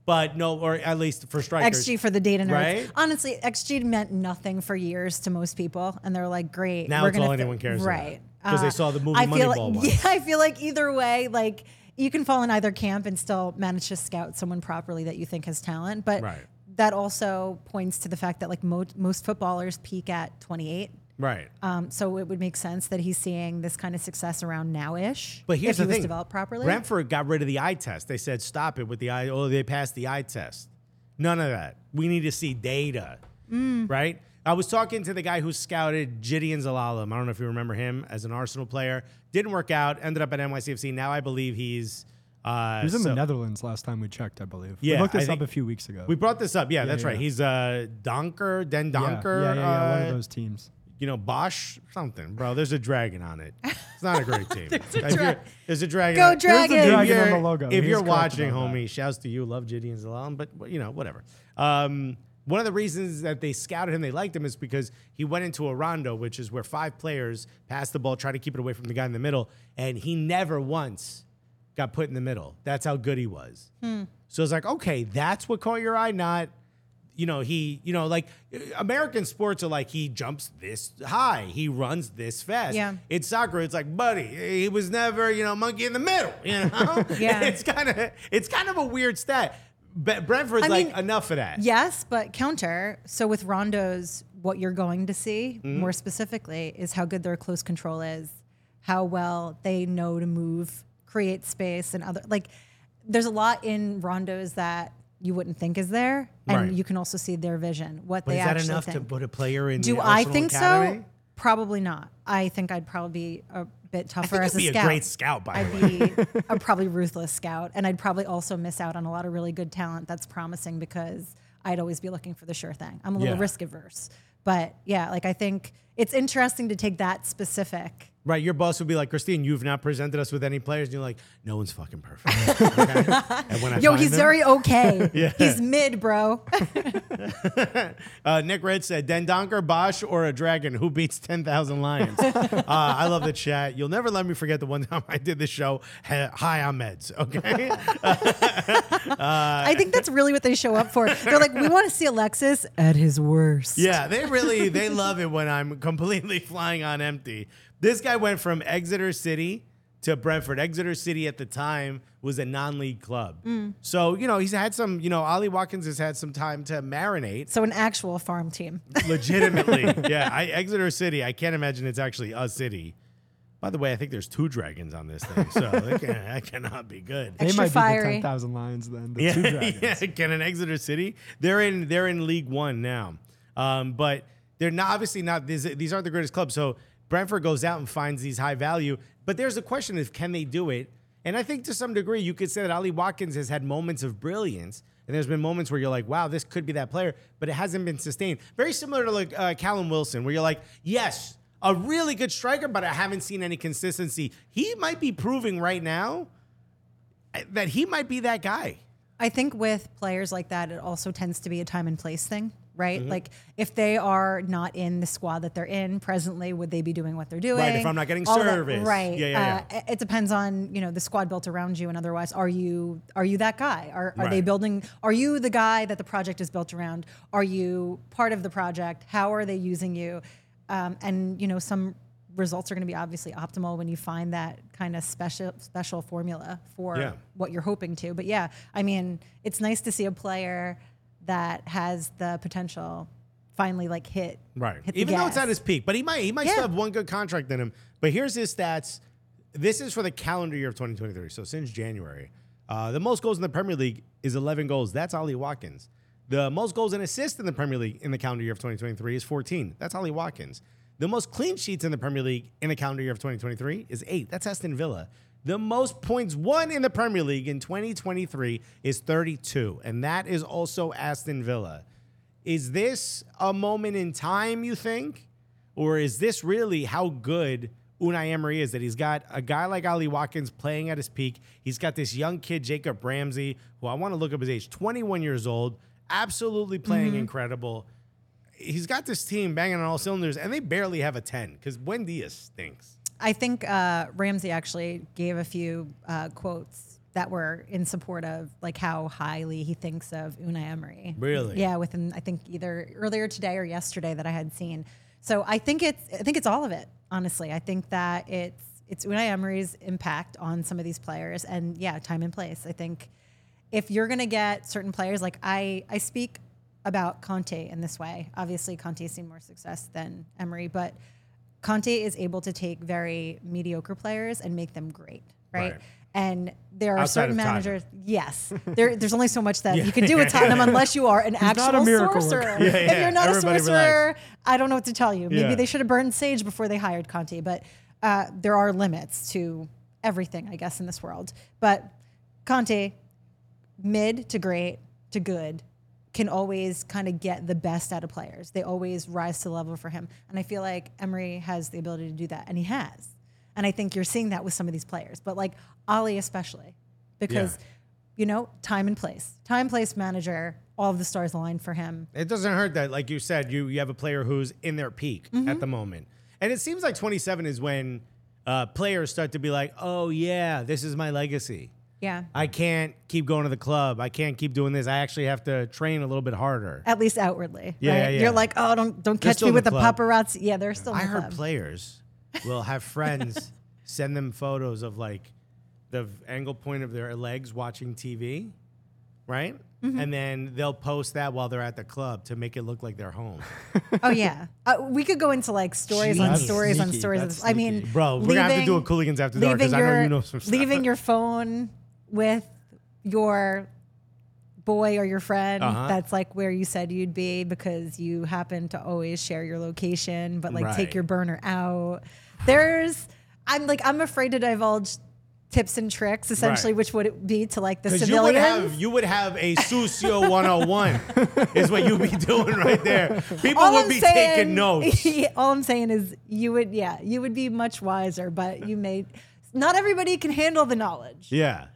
but no, or at least for strikers. XG for the data nerds. Right? Honestly, XG meant nothing for years to most people, and they're like, "Great, Now it's gonna all anyone cares about. right?" 'Cause they Uh, saw the movie I feel Moneyball like, once. Yeah, I feel like either way, like you can fall in either camp and still manage to scout someone properly that you think has talent, but Right. that also points to the fact that like mo- most footballers peak at 28. Right. Um, so it would make sense that he's seeing this kind of success around now-ish. But here's if the he was thing: developed properly. Brentford got rid of the eye test. They said stop it with the eye. Oh, they passed the eye test. None of that. We need to see data, Mm. right? I was talking to the guy who scouted Gedion Zelalem. I don't know if you remember him as an Arsenal player. Didn't work out. Ended up at NYCFC. Now I believe he's. Uh, He was in so- the Netherlands last time we checked, I believe. Yeah, we looked this think- up a few weeks ago. We brought this up. Yeah, that's yeah, right. yeah. He's uh, Donker, Den Donker. yeah, yeah, yeah, one uh, of those teams. you know, Bosch something, bro. There's a dragon on it. It's not a great team. there's, a dra- there's a dragon. Go on it. Dragon! If dragon on you're- the logo. If He you're watching, about that. homie, shouts to you. Love Gideon Zalam, but you know, whatever. Um, one of the reasons that they scouted him, they liked him, is because he went into a rondo, which is where five players pass the ball, try to keep it away from the guy in the middle, and he never once got put in the middle. That's how good he was. So it's like, okay, that's what caught your eye, not you know, he, you know, like uh, American sports are like he jumps this high, he runs this fast. Yeah. It's soccer. It's like, buddy, he was never, you know, monkey in the middle. You know, Yeah. It's kind of, it's kind of a weird stat. But Brentford's I like mean, enough of that. Yes, but counter. So with Rondo's, what you're going to see Mm-hmm. more specifically is how good their close control is, how well they know to move, create space, and other like. There's a lot in Rondo's that you wouldn't think is there, and Right. you can also see their vision, what But they is that actually enough think. to put a player in? Do the I think Academy? so? Probably not. I think I'd probably be a bit tougher as a be a scout. great scout, by the I'd be a probably ruthless scout, and I'd probably also miss out on a lot of really good talent that's promising because I'd always be looking for the sure thing. I'm a little Yeah. risk averse, but yeah, like I think it's interesting to take that specific. Right, your boss would be like, Christine, you've not presented us with any players. And you're like, no one's fucking perfect. Okay? And when I Yo, he's them- very okay. Yeah. He's mid, bro. Uh, Nick Red said, Dendonker, Bosch, or a dragon who beats 10,000 lions. uh, I love the chat. You'll never let me forget the one time I did the show Hi, on meds, okay? I think that's really what they show up for. They're like, we want to see Alexis at his worst. yeah, they really, they love it when I'm completely flying on empty. This guy went from Exeter City to Brentford. Exeter City at the time was a non-league club. So, you know, he's had some, you know, Ollie Watkins has had some time to marinate. So an actual farm team. Legitimately. yeah, I, Exeter City, I can't imagine it's actually a city. By the way, I think there's two dragons on this thing, so that, can, that cannot be good. They Extra might be the 10,000 lions then. The Yeah, two dragons. yeah. Can an Exeter City? They're in they're in League One now, um, but they're not obviously not. These, these aren't the greatest clubs. So Brentford goes out and finds these high value. But there's a question: is can they do it? And I think to some degree you could say that Ollie Watkins has had moments of brilliance, and there's been moments where you're like, wow, this could be that player, but it hasn't been sustained. Very similar to like uh, Callum Wilson, where you're like, yes, a really good striker, but I haven't seen any consistency. He might be proving right now uh, that he might be that guy. I think with players like that, it also tends to be a time and place thing, right? Mm-hmm. Like if they are not in the squad that they're in presently, would they be doing what they're doing? Right. If I'm not getting All that- service. right? Yeah, yeah, Uh, it depends on you know the squad built around you, and otherwise, are you are you that guy? Are are they building? Are you the guy that the project is built around? Are you part of the project? How are they using you? Um, and you know some results are going to be obviously optimal when you find that kind of special special formula for Yeah. what you're hoping to. But yeah, I mean, it's nice to see a player that has the potential finally like hit Right. hit the Even though it's at his peak, but he might he might Yeah. still have one good contract in him. But here's his stats. This is for the calendar year of 2023. So since January, uh, the most goals in the Premier League is 11 goals. That's Ollie Watkins. The most goals and assists in the Premier League in the calendar year of 2023 is 14. That's Ollie Watkins. The most clean sheets in the Premier League in the calendar year of 2023 is eight. That's Aston Villa. The most points won in the Premier League in 2023 is 32, and that is also Aston Villa. Is this a moment in time, you think? Or is this really how good Unai Emery is? That he's got a guy like Ollie Watkins playing at his peak. He's got this young kid, Jacob Ramsey, who I want to look up his age, 21 years old, absolutely playing mm-hmm. incredible. He's got this team banging on all cylinders, and they barely have a 10 because Buendia stinks. I think uh, Ramsey actually gave a few uh, quotes that were in support of like how highly he thinks of Unai Emery. Really? Yeah, within I think either earlier today or yesterday that I had seen. So I think it's I think it's all of it. Honestly, I think that it's it's Unai Emery's impact on some of these players, and yeah, time and place. I think if you're gonna get certain players, like I I speak about Conte in this way. Obviously, Conte has seen more success than Emery, but Conte is able to take very mediocre players and make them great, right? Right. And there are Outside certain managers. Yes, there, there's only so much that you can do with Tottenham unless you are an not a actual miracle sorcerer. Yeah, If you're not Everybody a sorcerer, I don't know what to tell you. Maybe Yeah. they should have burned sage before they hired Conte. But uh, there are limits to everything, I guess, in this world. But Conte, mid to great to good, can always kind of get the best out of players. They always rise to the level for him. And I feel like Emery has the ability to do that, and he has. And I think you're seeing that with some of these players, but like Ollie especially, because Yeah. you know time and place, time place manager, all of the stars aligned for him. It doesn't hurt that, like you said, you, you have a player who's in their peak at the moment. And it seems like 27 is when uh, players start to be like, oh, yeah, this is my legacy. Yeah, I can't keep going to the club. I can't keep doing this. I actually have to train a little bit harder. at least outwardly. Yeah, right? yeah, yeah. You're like, oh, don't don't They're catch me with the the, paparazzi. Yeah, they're still. I heard club. players will have friends send them photos of like the angle point of their legs watching TV, right? Mm-hmm. And then they'll post that while they're at the club to make it look like they're home. Oh yeah, uh, we could go into like stories on That's stories on stories. Of, I mean, sneaky. Bro, we're gonna have to do a Cooligans After Dark because I know you know some stuff. leaving your phone with your boy or your friend Uh-huh. that's like where you said you'd be because you happen to always share your location but like Right. take your burner out there's i'm like i'm afraid to divulge tips and tricks, essentially, Right. which would it be to like the Because you would have you would have a Sucio 101 is what you'd be doing right there. People all would I'm be saying, taking notes. all I'm saying is you would, yeah, you would be much wiser, but you may. Not everybody can handle the knowledge. Yeah.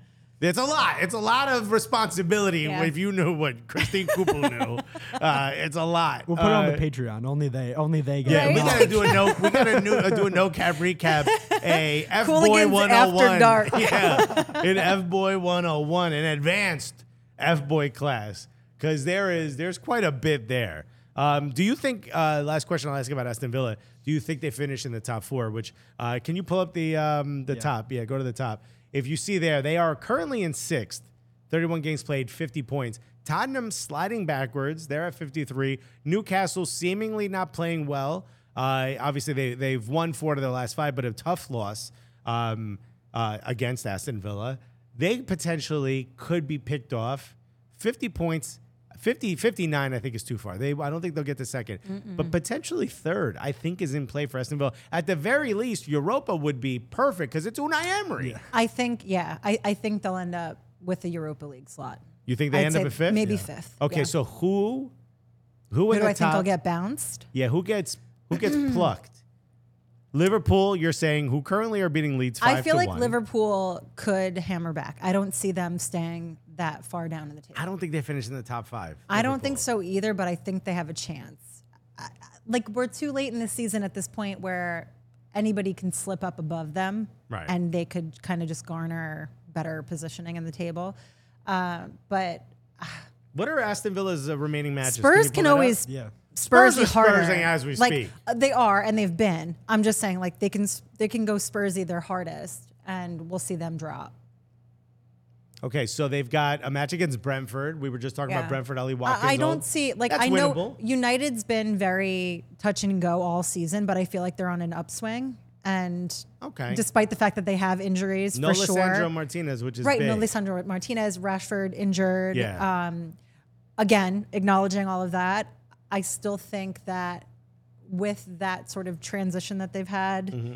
It's a lot. It's a lot of responsibility Yeah. if you knew what Christine Cupo knew. Uh, it's a lot. We'll put it on Uh, the Patreon. Only they, only they get. Yeah, we Right. gotta do a no. We gotta new, uh, do a no cap recap. A F boy Cooligans one After hundred one. Dark. Yeah, an F boy one hundred one, an advanced F boy class, because there is there's quite a bit there. Um, do you think? Uh, last question I'll ask about Aston Villa. Do you think they finish in the top four? Which uh, can you pull up the um, the top? Yeah, go to the top. If you see there, they are currently in sixth. 31 games played, 50 points. Tottenham sliding backwards. They're at 53. Newcastle seemingly not playing well. Uh, obviously, they, they've won four of their last five, but a tough loss um, uh, against Aston Villa. They potentially could be picked off. 50 points. 50, 59, I think is too far. They, I don't think they'll get to 2nd but potentially third. I think is in play for Aston Villa. At the very least, Europa would be perfect because it's Unai Emery. I think, yeah, I, I think they'll end up with the Europa League slot. You think they I'd end say up at fifth? Maybe Yeah. fifth. Okay, yeah. so who who who in do the I think top? will get bounced? yeah, who gets who gets plucked? Liverpool, you're saying who currently are beating Leeds five I feel to like one. Liverpool could hammer back. I don't see them staying that far down in the table. I don't think they finish in the top five. I don't think so either, but I think they have a chance. I- Like we're too late in the season at this point where anybody can slip up above them, Right. and they could kind of just garner better positioning in the table. Uh, but What are Aston Villa's uh, remaining matches? Spurs can up? always Yeah. Spurs, Spurs are. Spursing as we like, speak. uh, They are, and they've been. I'm just saying, like they can they can go Spursy their hardest, and we'll see them drop. Okay, so they've got a match against Brentford. We were just talking Yeah. about Brentford. Ollie Watkins. I, I don't see like That's I know winnable. United's been very touch and go all season, but I feel like they're on an upswing. And Okay. despite the fact that they have injuries no for sure, Martinez, which is right? big. No, Lisandro Martinez, Rashford injured. Yeah. Um, again, acknowledging all of that, I still think that with that sort of transition that they've had. Mm-hmm.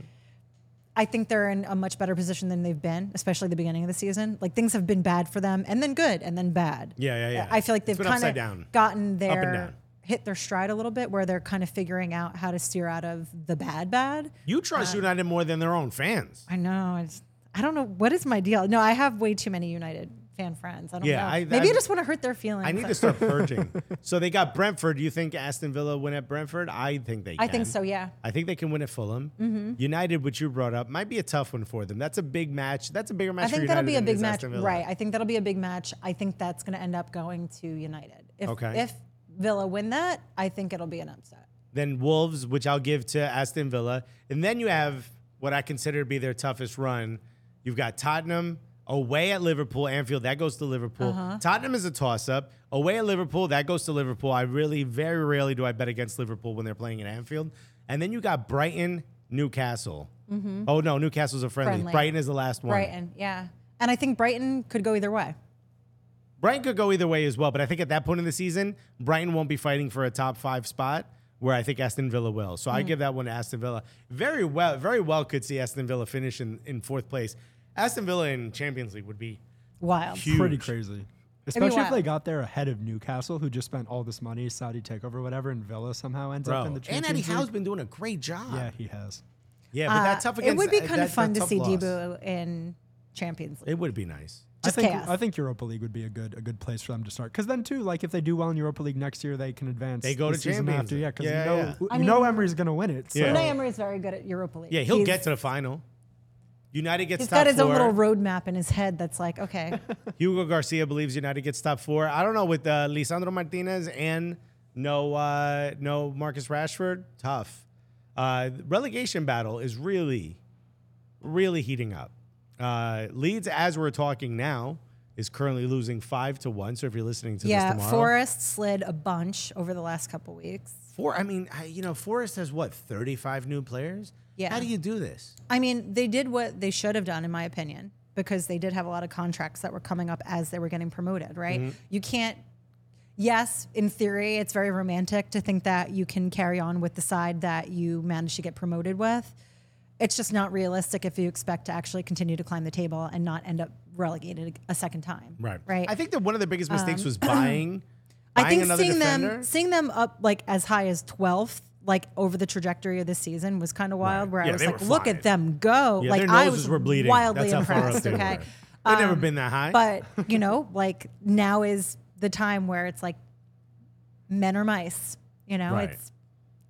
I think they're in a much better position than they've been, especially the beginning of the season. Like things have been bad for them, and then good, and then bad. Yeah, yeah, yeah. I feel like they've kind of gotten and their down. hit their stride a little bit, where they're kind of figuring out how to steer out of the bad, bad. You trust um, United more than their own fans. I know. It's, I don't know what is my deal. No, I have way too many United fan friends. I don't Yeah, know. I- Maybe I, I- just want to hurt their feelings. I need to start purging. so they got Brentford. Do you think Aston Villa win at Brentford? I think they. Can. I think so. Yeah. I think they can win at Fulham. Mm-hmm. United, which you brought up, might be a tough one for them. That's a big match. That's a bigger match. I think that'll be a big match, right? I think that'll be a big match. I think that's going to end up going to United. If Okay. if Villa win that, I think it'll be an upset. Then Wolves, which I'll give to Aston Villa, and then you have what I consider to be their toughest run. You've got Tottenham away at Liverpool, Anfield. That goes to Liverpool. Uh-huh. Tottenham is a toss-up. Away at Liverpool, that goes to Liverpool. I really, very rarely do I bet against Liverpool when they're playing at Anfield. And then you got Brighton, Newcastle. Oh no, Newcastle's a friendly. Mm-hmm. Friendly. Brighton is the last one. Brighton, yeah. And I think Brighton could go either way. Brighton could go either way as well, but I think at that point in the season, Brighton won't be fighting for a top five spot. Where I think Aston Villa will, so Mm. I give that one to Aston Villa. Very well, very well could see Aston Villa finish in, in fourth place. Aston Villa in Champions League would be Wild. huge. Pretty crazy. Especially if they got there ahead of Newcastle, who just spent all this money, Saudi takeover, whatever, and Villa somehow ends up in the Champions And Eddie League. Howe's been doing a great job. Yeah, he has. yeah, but Uh, that's tough against. it would be that- kind of fun to see loss. Debo in Champions League. It would be nice. Just I think chaos. I think Europa League would be a good a good place for them to start. Because then too, like if they do well in Europa League next year, they can advance. They go the to season Champions after. League. Yeah, because Yeah, you know yeah. you I know mean- Emery's gonna win it. So. Yeah. Unai Emery is very good at Europa League. Yeah, he'll He's- get to the final. United gets He's top got his four. own little roadmap in his head that's like, okay, Hugo Garcia believes United gets top four. I don't know with uh, Lisandro Martinez and no uh, no Marcus Rashford. Tough. Uh, relegation battle is really, really heating up. Uh, Leeds, as we're talking now, is currently losing five to one. So if you're listening to yeah, this tomorrow, Forest slid a bunch over the last couple weeks. four. I mean, I, you know, Forest has what 35 new players. Yeah. How do you do this? I mean, they did what they should have done, in my opinion, because they did have a lot of contracts that were coming up as they were getting promoted, right? Mm-hmm. You can't, yes, in theory, it's very romantic to think that you can carry on with the side that you managed to get promoted with. it's just not realistic if you expect to actually continue to climb the table and not end up relegated a second time. Right. Right. I think that one of the biggest mistakes was buying. I think seeing defender. them seeing them up like as high as 12th like over the trajectory of this season was kind of wild where Yeah, I was like look at them go Yeah, like their I was were bleeding. wildly That's impressed they okay. They've never Um, been that high. but you know like now is the time where it's like men or mice you know Right. it's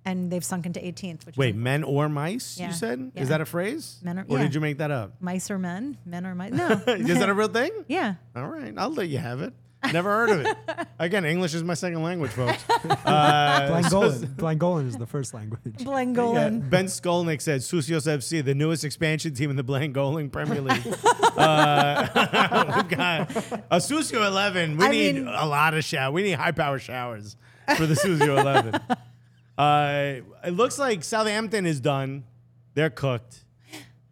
and they've sunk into 18th which Wait, men or mice? Yeah. You said is that a phrase? Men or- or did you make that up? mice or men men or mice no is that a real thing? yeah All right, I'll let you have it. Never heard of it. Again, English is my second language, folks. Uh, Blangolan. Blangolan is the first language. yeah, Blangolan ben Skolnick said Susios FC, the newest expansion team in the Blangolan Premier League. uh, we've got a Susio 11. We I need mean- a lot of shower. We need high power showers for the Susio 11. Uh, it looks like Southampton is done. They're cooked.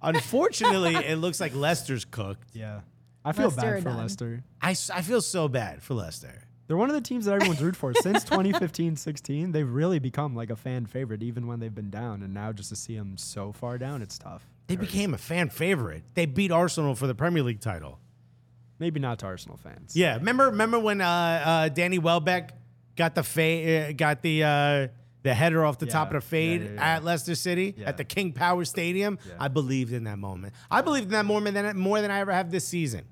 Unfortunately, it looks like Leicester's cooked. Yeah. I feel Leicester are bad for done. Leicester. I, s- I feel so bad for Leicester. They're one of the teams that everyone's root for. Since 2015-16, they've really become like a fan favorite, even when they've been down. And now just to see them so far down, it's tough. They became a fan favorite. They beat Arsenal for the Premier League title. Maybe not to Arsenal fans. Yeah, remember remember when uh, uh, Danny Welbeck got the fa- uh, got the uh, the header off the top of the fade yeah, yeah, yeah. at Leicester City Yeah. at the King Power Stadium? Yeah. I believed in that moment. I believed in that moment than more than I ever have this season.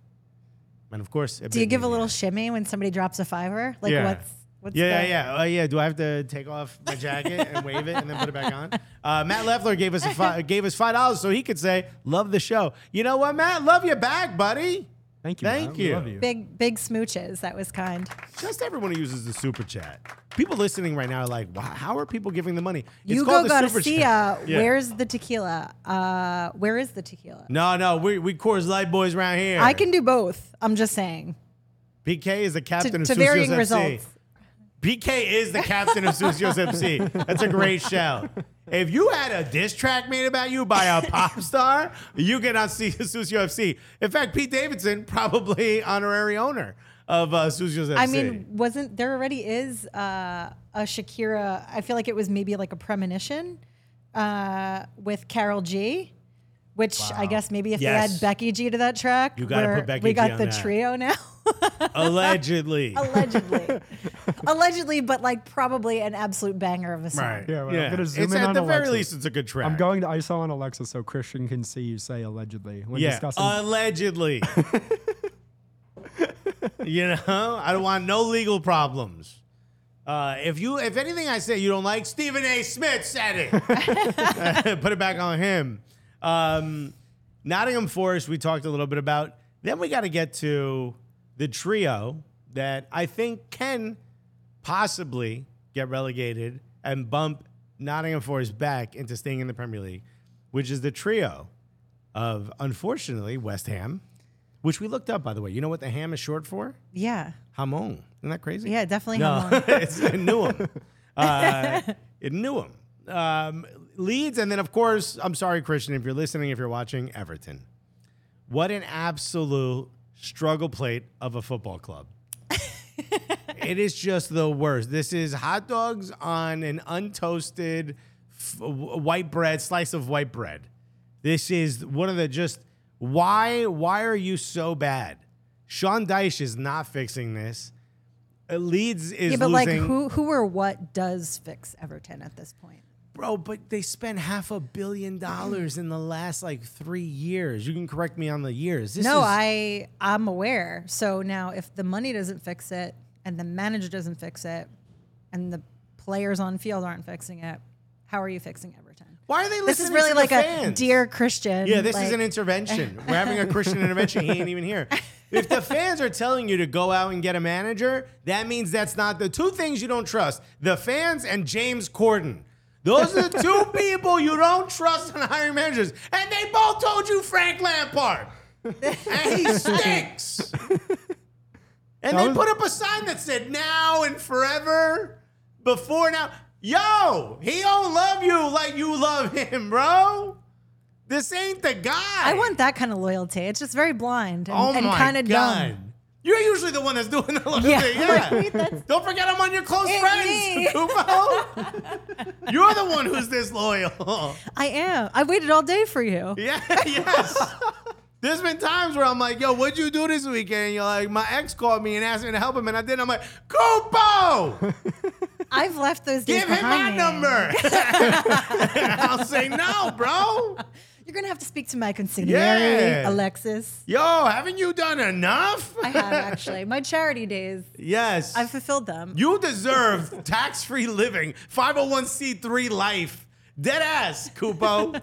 And of course, it do you give a little ass. shimmy when somebody drops a fiver like Yeah. what's what's yeah, the, yeah, yeah. Uh, yeah. Do I have to take off my jacket and wave it and then put it back on? Uh, Matt Leffler gave us a fi- gave us five dollars so he could say, "Love the show." You know what, Matt? Love you back, buddy. Thank you. Thank you. love you. big big smooches that was kind Just everyone who uses the super chat. People listening right now are like, wow, how are people giving the money? It's Hugo called the super Garcia, chat. Yeah. where's the tequila? Uh, where is the tequila? No, no, we we Coors Light boys around here. I can do both. I'm just saying. PK is the To, captain of to Susios varying FC. results. PK is the captain of Susios FC. That's a great shout. If you had a diss track made about you by a pop star, you cannot see Susio FC. In fact, Pete Davidson, probably honorary owner of uh, Susios FC. I mean, wasn't there already is uh, a Shakira? I feel like it was maybe like a premonition uh, with Karol G. Which I guess maybe if Yes. they add Becky G to that track, You gotta put Becky we G got the that. trio now. allegedly. allegedly, allegedly, but like probably an absolute banger of a song. Right. Yeah, well, I'm gonna zoom it's in at on the very Alexis. least, it's a good track. I'm going to ISO on Alexa so Christian can see you say allegedly when Yeah, discussing. allegedly. you know, I don't want no legal problems. Uh, if you, if anything I say you don't like, Stephen A. Smith said it. Put it back on him. Um, Nottingham Forest, we talked a little bit about. Then we got to get to the trio that I think can possibly get relegated and bump Nottingham Forest back into staying in the Premier League, which is the trio of unfortunately West Ham, which we looked up by the way. You know what the ham is short for? Yeah, Hamon. Isn't that crazy? yeah, definitely. No, Hamon. it's Newham. Uh, it Newham. Um, Leeds, and then of course, I'm sorry, Christian, if you're listening, if you're watching, Everton. What an absolute struggle plate of a football club. it is just the worst. This is hot dogs on an untoasted f- white bread slice of white bread. This is one of the just why why are you so bad? Sean Dyche is not fixing this. Uh, Leeds is yeah, but like who, who or what does fix Everton at this point? Bro. But they spent half a billion dollars in the last like three years. You can correct me on the years. This no, is, I I'm aware. So now, if the money doesn't fix it, and the manager doesn't fix it, and the players on field aren't fixing it, how are you fixing Everton? Why are they listening? This is really like a dear Christian. Yeah, this like, is an intervention. We're having a Christian intervention. He ain't even here. If the fans are telling you to go out and get a manager, that means that's not the two things you don't trust the fans and James Corden. Those are the two people you don't trust in hiring managers. And they both told you Frank Lampard. And he stinks. And That they was- put up a sign that said now and forever. Before now. Yo, he don't love you like you love him, bro. This ain't the guy. I want that kind of loyalty. It's just very blind and, Oh and kind of dumb. You're usually the one that's doing the little Yeah. thing. Yeah. Don't forget I'm on your close It's friends, me. You're the one who's disloyal. I am. I waited all day for you. Yeah, yes. There's been times where I'm like, yo, what'd you do this weekend? You're like, my ex called me and asked me to help him, and I did. I'm like, Cupo! I've left those days Give him my behind. number. I'll say no, bro. You're gonna have to speak to my consigliere, Yeah. Alexis. Yo, haven't you done enough? I have actually. My charity days, yes. I've fulfilled them. you deserve tax-free living, 501c3 life. Dead ass, Cupo.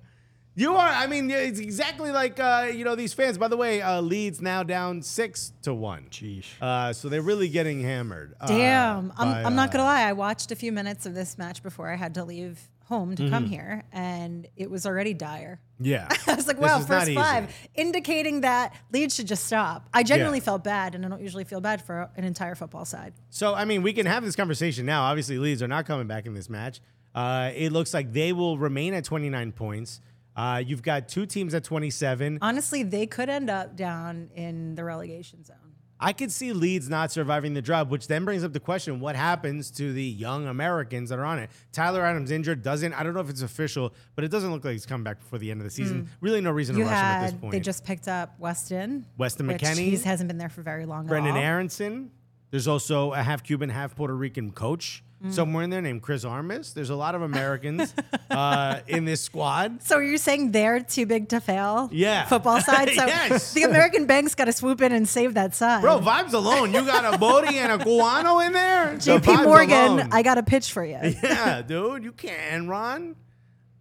you are, I mean, it's exactly like, uh, you know, these fans. By the way, uh, Leeds now down six to one. Sheesh. Uh, so they're really getting hammered. uh, Damn. I'm, I'm not gonna uh, lie. I watched a few minutes of this match before I had to leave home to Mm-hmm. come here, and it was already dire. Yeah. I was like, wow, first five, indicating that Leeds should just stop. I genuinely Yeah. felt bad, and I don't usually feel bad for an entire football side. So, I mean, we can have this conversation now. Obviously, Leeds are not coming back in this match. Uh, it looks like they will remain at 29 points. Uh, you've got two teams at 27. Honestly, they could end up down in the relegation zone. I could see Leeds not surviving the drop, which then brings up the question what happens to the young Americans that are on it? Tyler Adams injured, doesn't, I don't know if it's official, but it doesn't look like he's coming back before the end of the season. Hmm. Really, no reason. You to rush him at this point. they just picked up Weston. Weston McKennie. He hasn't been there for very long. Brenden. Aaronson. There's also a half Cuban, half Puerto Rican coach Mm. somewhere in there named Chris Armas. There's a lot of Americans uh, in this squad. So you're saying they're too big to fail? Yeah. Football side. So Yes. the American banks got to swoop in and save that side. Bro, vibes alone. You got a Bodie and a Guano in there. JP Morgan, alone. I got a pitch for you. yeah, dude, you can't run.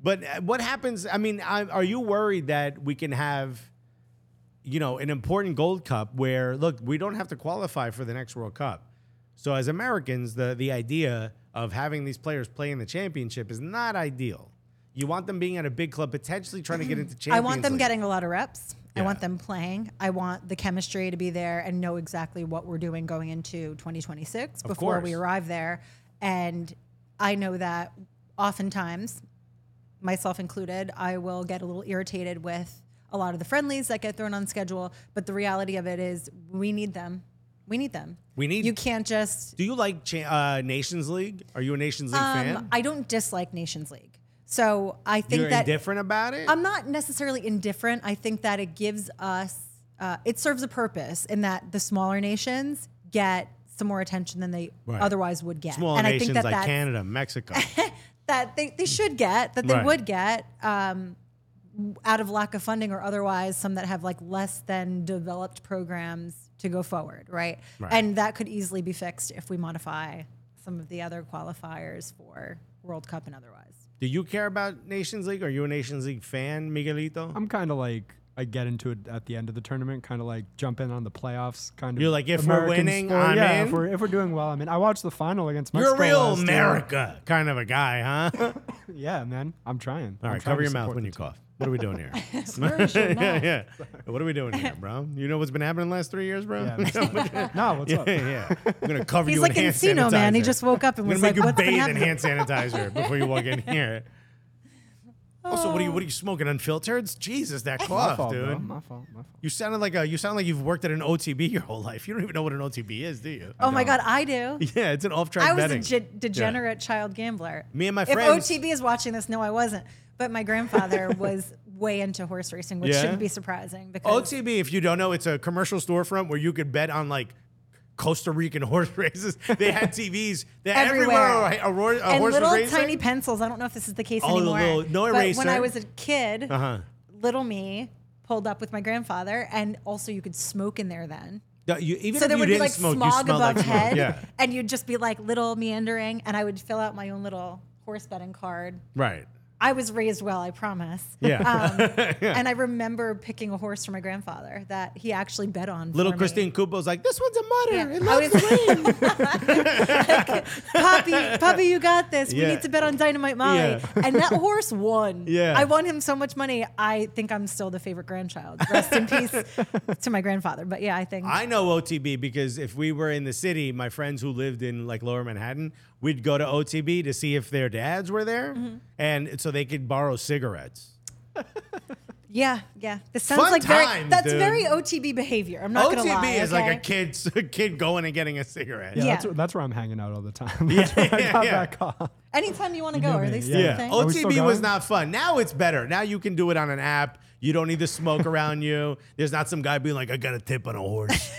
But uh, what happens? I mean, I, are you worried that we can have, you know, an important Gold Cup where look, we don't have to qualify for the next World Cup. So as Americans, the the idea of having these players play in the championship is not ideal. You want them being at a big club, potentially trying to get into Champions I want them League. getting a lot of reps. I want them playing. I want the chemistry to be there and know exactly what we're doing going into 2026 before we arrive there. And I know that oftentimes, myself included, I will get a little irritated with a lot of the friendlies that get thrown on schedule. But the reality of it is, we need them. We need them. We need- You can't just Do you like cha- uh, Nations League? Are you a Nations League fan? Um, I don't dislike Nations League. So I think You're that indifferent about it. I'm not necessarily indifferent. I think that it gives us, uh, it serves a purpose in that the smaller nations get some more attention than they Right. otherwise would get. Small and I nations think that like Canada, Mexico. that they, they should get, that they Right. would get, um, out of lack of funding or otherwise, some that have like less than developed programs to go forward, right? Right. And that could easily be fixed if we modify some of the other qualifiers for World Cup and otherwise. Do you care about Nations League? Are you a Nations League fan, Miguelito? I'm kind of like I get into it at the end of the tournament, kind of like jump in on the playoffs, kind of. You're like, if we're winning, sport. I'm yeah, in? If we're, if we're doing well, I mean, I watched the final against You're a real last year. America kind of a guy, huh? Yeah, man, I'm trying. All I'm right, trying cover your mouth when you team. cough. What are we doing here? Yeah, yeah. What are we doing here, bro? You know what's been happening the last three years, bro? Yeah. no, what's up? yeah, yeah. I'm gonna cover He's you like in hand Encino, man. He just woke up and I'm was gonna like, make you "What's been bathe in hand sanitizer before you walk in here. Also, what are you? What are you oh. smoking? Unfiltered? Jesus, that My cough, fault, dude. bro. My fault. My fault. You sounded like a. You sound like you've worked at an OTB your whole life. You don't even know what an OTB is, do you? Oh my God, I do. Yeah, it's an off-track I was betting. a ge- degenerate child gambler. Me and my friends- if OTB is watching this, no, I wasn't. But my grandfather was way into horse racing, which Yeah? shouldn't be surprising because OTB, if you don't know, it's a commercial storefront where you could bet on like Costa Rican horse races. They had TVs. They're everywhere. Everywhere. A, ro- a and horse little racing. tiny pencils. I don't know if this is the case Oh, the anymore. little- no eraser. but when. I was a kid, Uh-huh. little me pulled up with my grandfather, and also you could smoke in there then. No, you, even so if there you would be like smoke, smog above like head, Yeah, and you'd just be like little meandering, and I would fill out my own little horse betting card. right. I was raised well, I promise. Yeah. Um, And I remember picking a horse for my grandfather that he actually bet on. Little. Christine Cupo's like, this one's a mutter. Yeah. It loves was. Poppy, Poppy, you got this. We need to bet on Dynamite Molly. Yeah. And that horse won. Yeah. I won him so much money. I think I'm still the favorite grandchild. Rest in peace to my grandfather. But yeah, I think I know OTB because if we were in the city, my friends who lived in like lower Manhattan, we'd go to OTB to see if their dads were there. Mm-hmm. And so they could borrow cigarettes. Yeah, yeah. This sounds Fun like very that's dude. very OTB behavior. I'm not OTB gonna lie. is like a okay? kid, a kid going and getting a cigarette. Yeah, Yeah. That's, that's where I'm hanging out all the time. That's where I yeah, got yeah. that call. Anytime you want to go, are they yeah. still Yeah, thing? Are still OTB was not fun. Now it's better. Now you can do it on an app. You don't need the smoke around you. There's not some guy being like, "I got a tip on a horse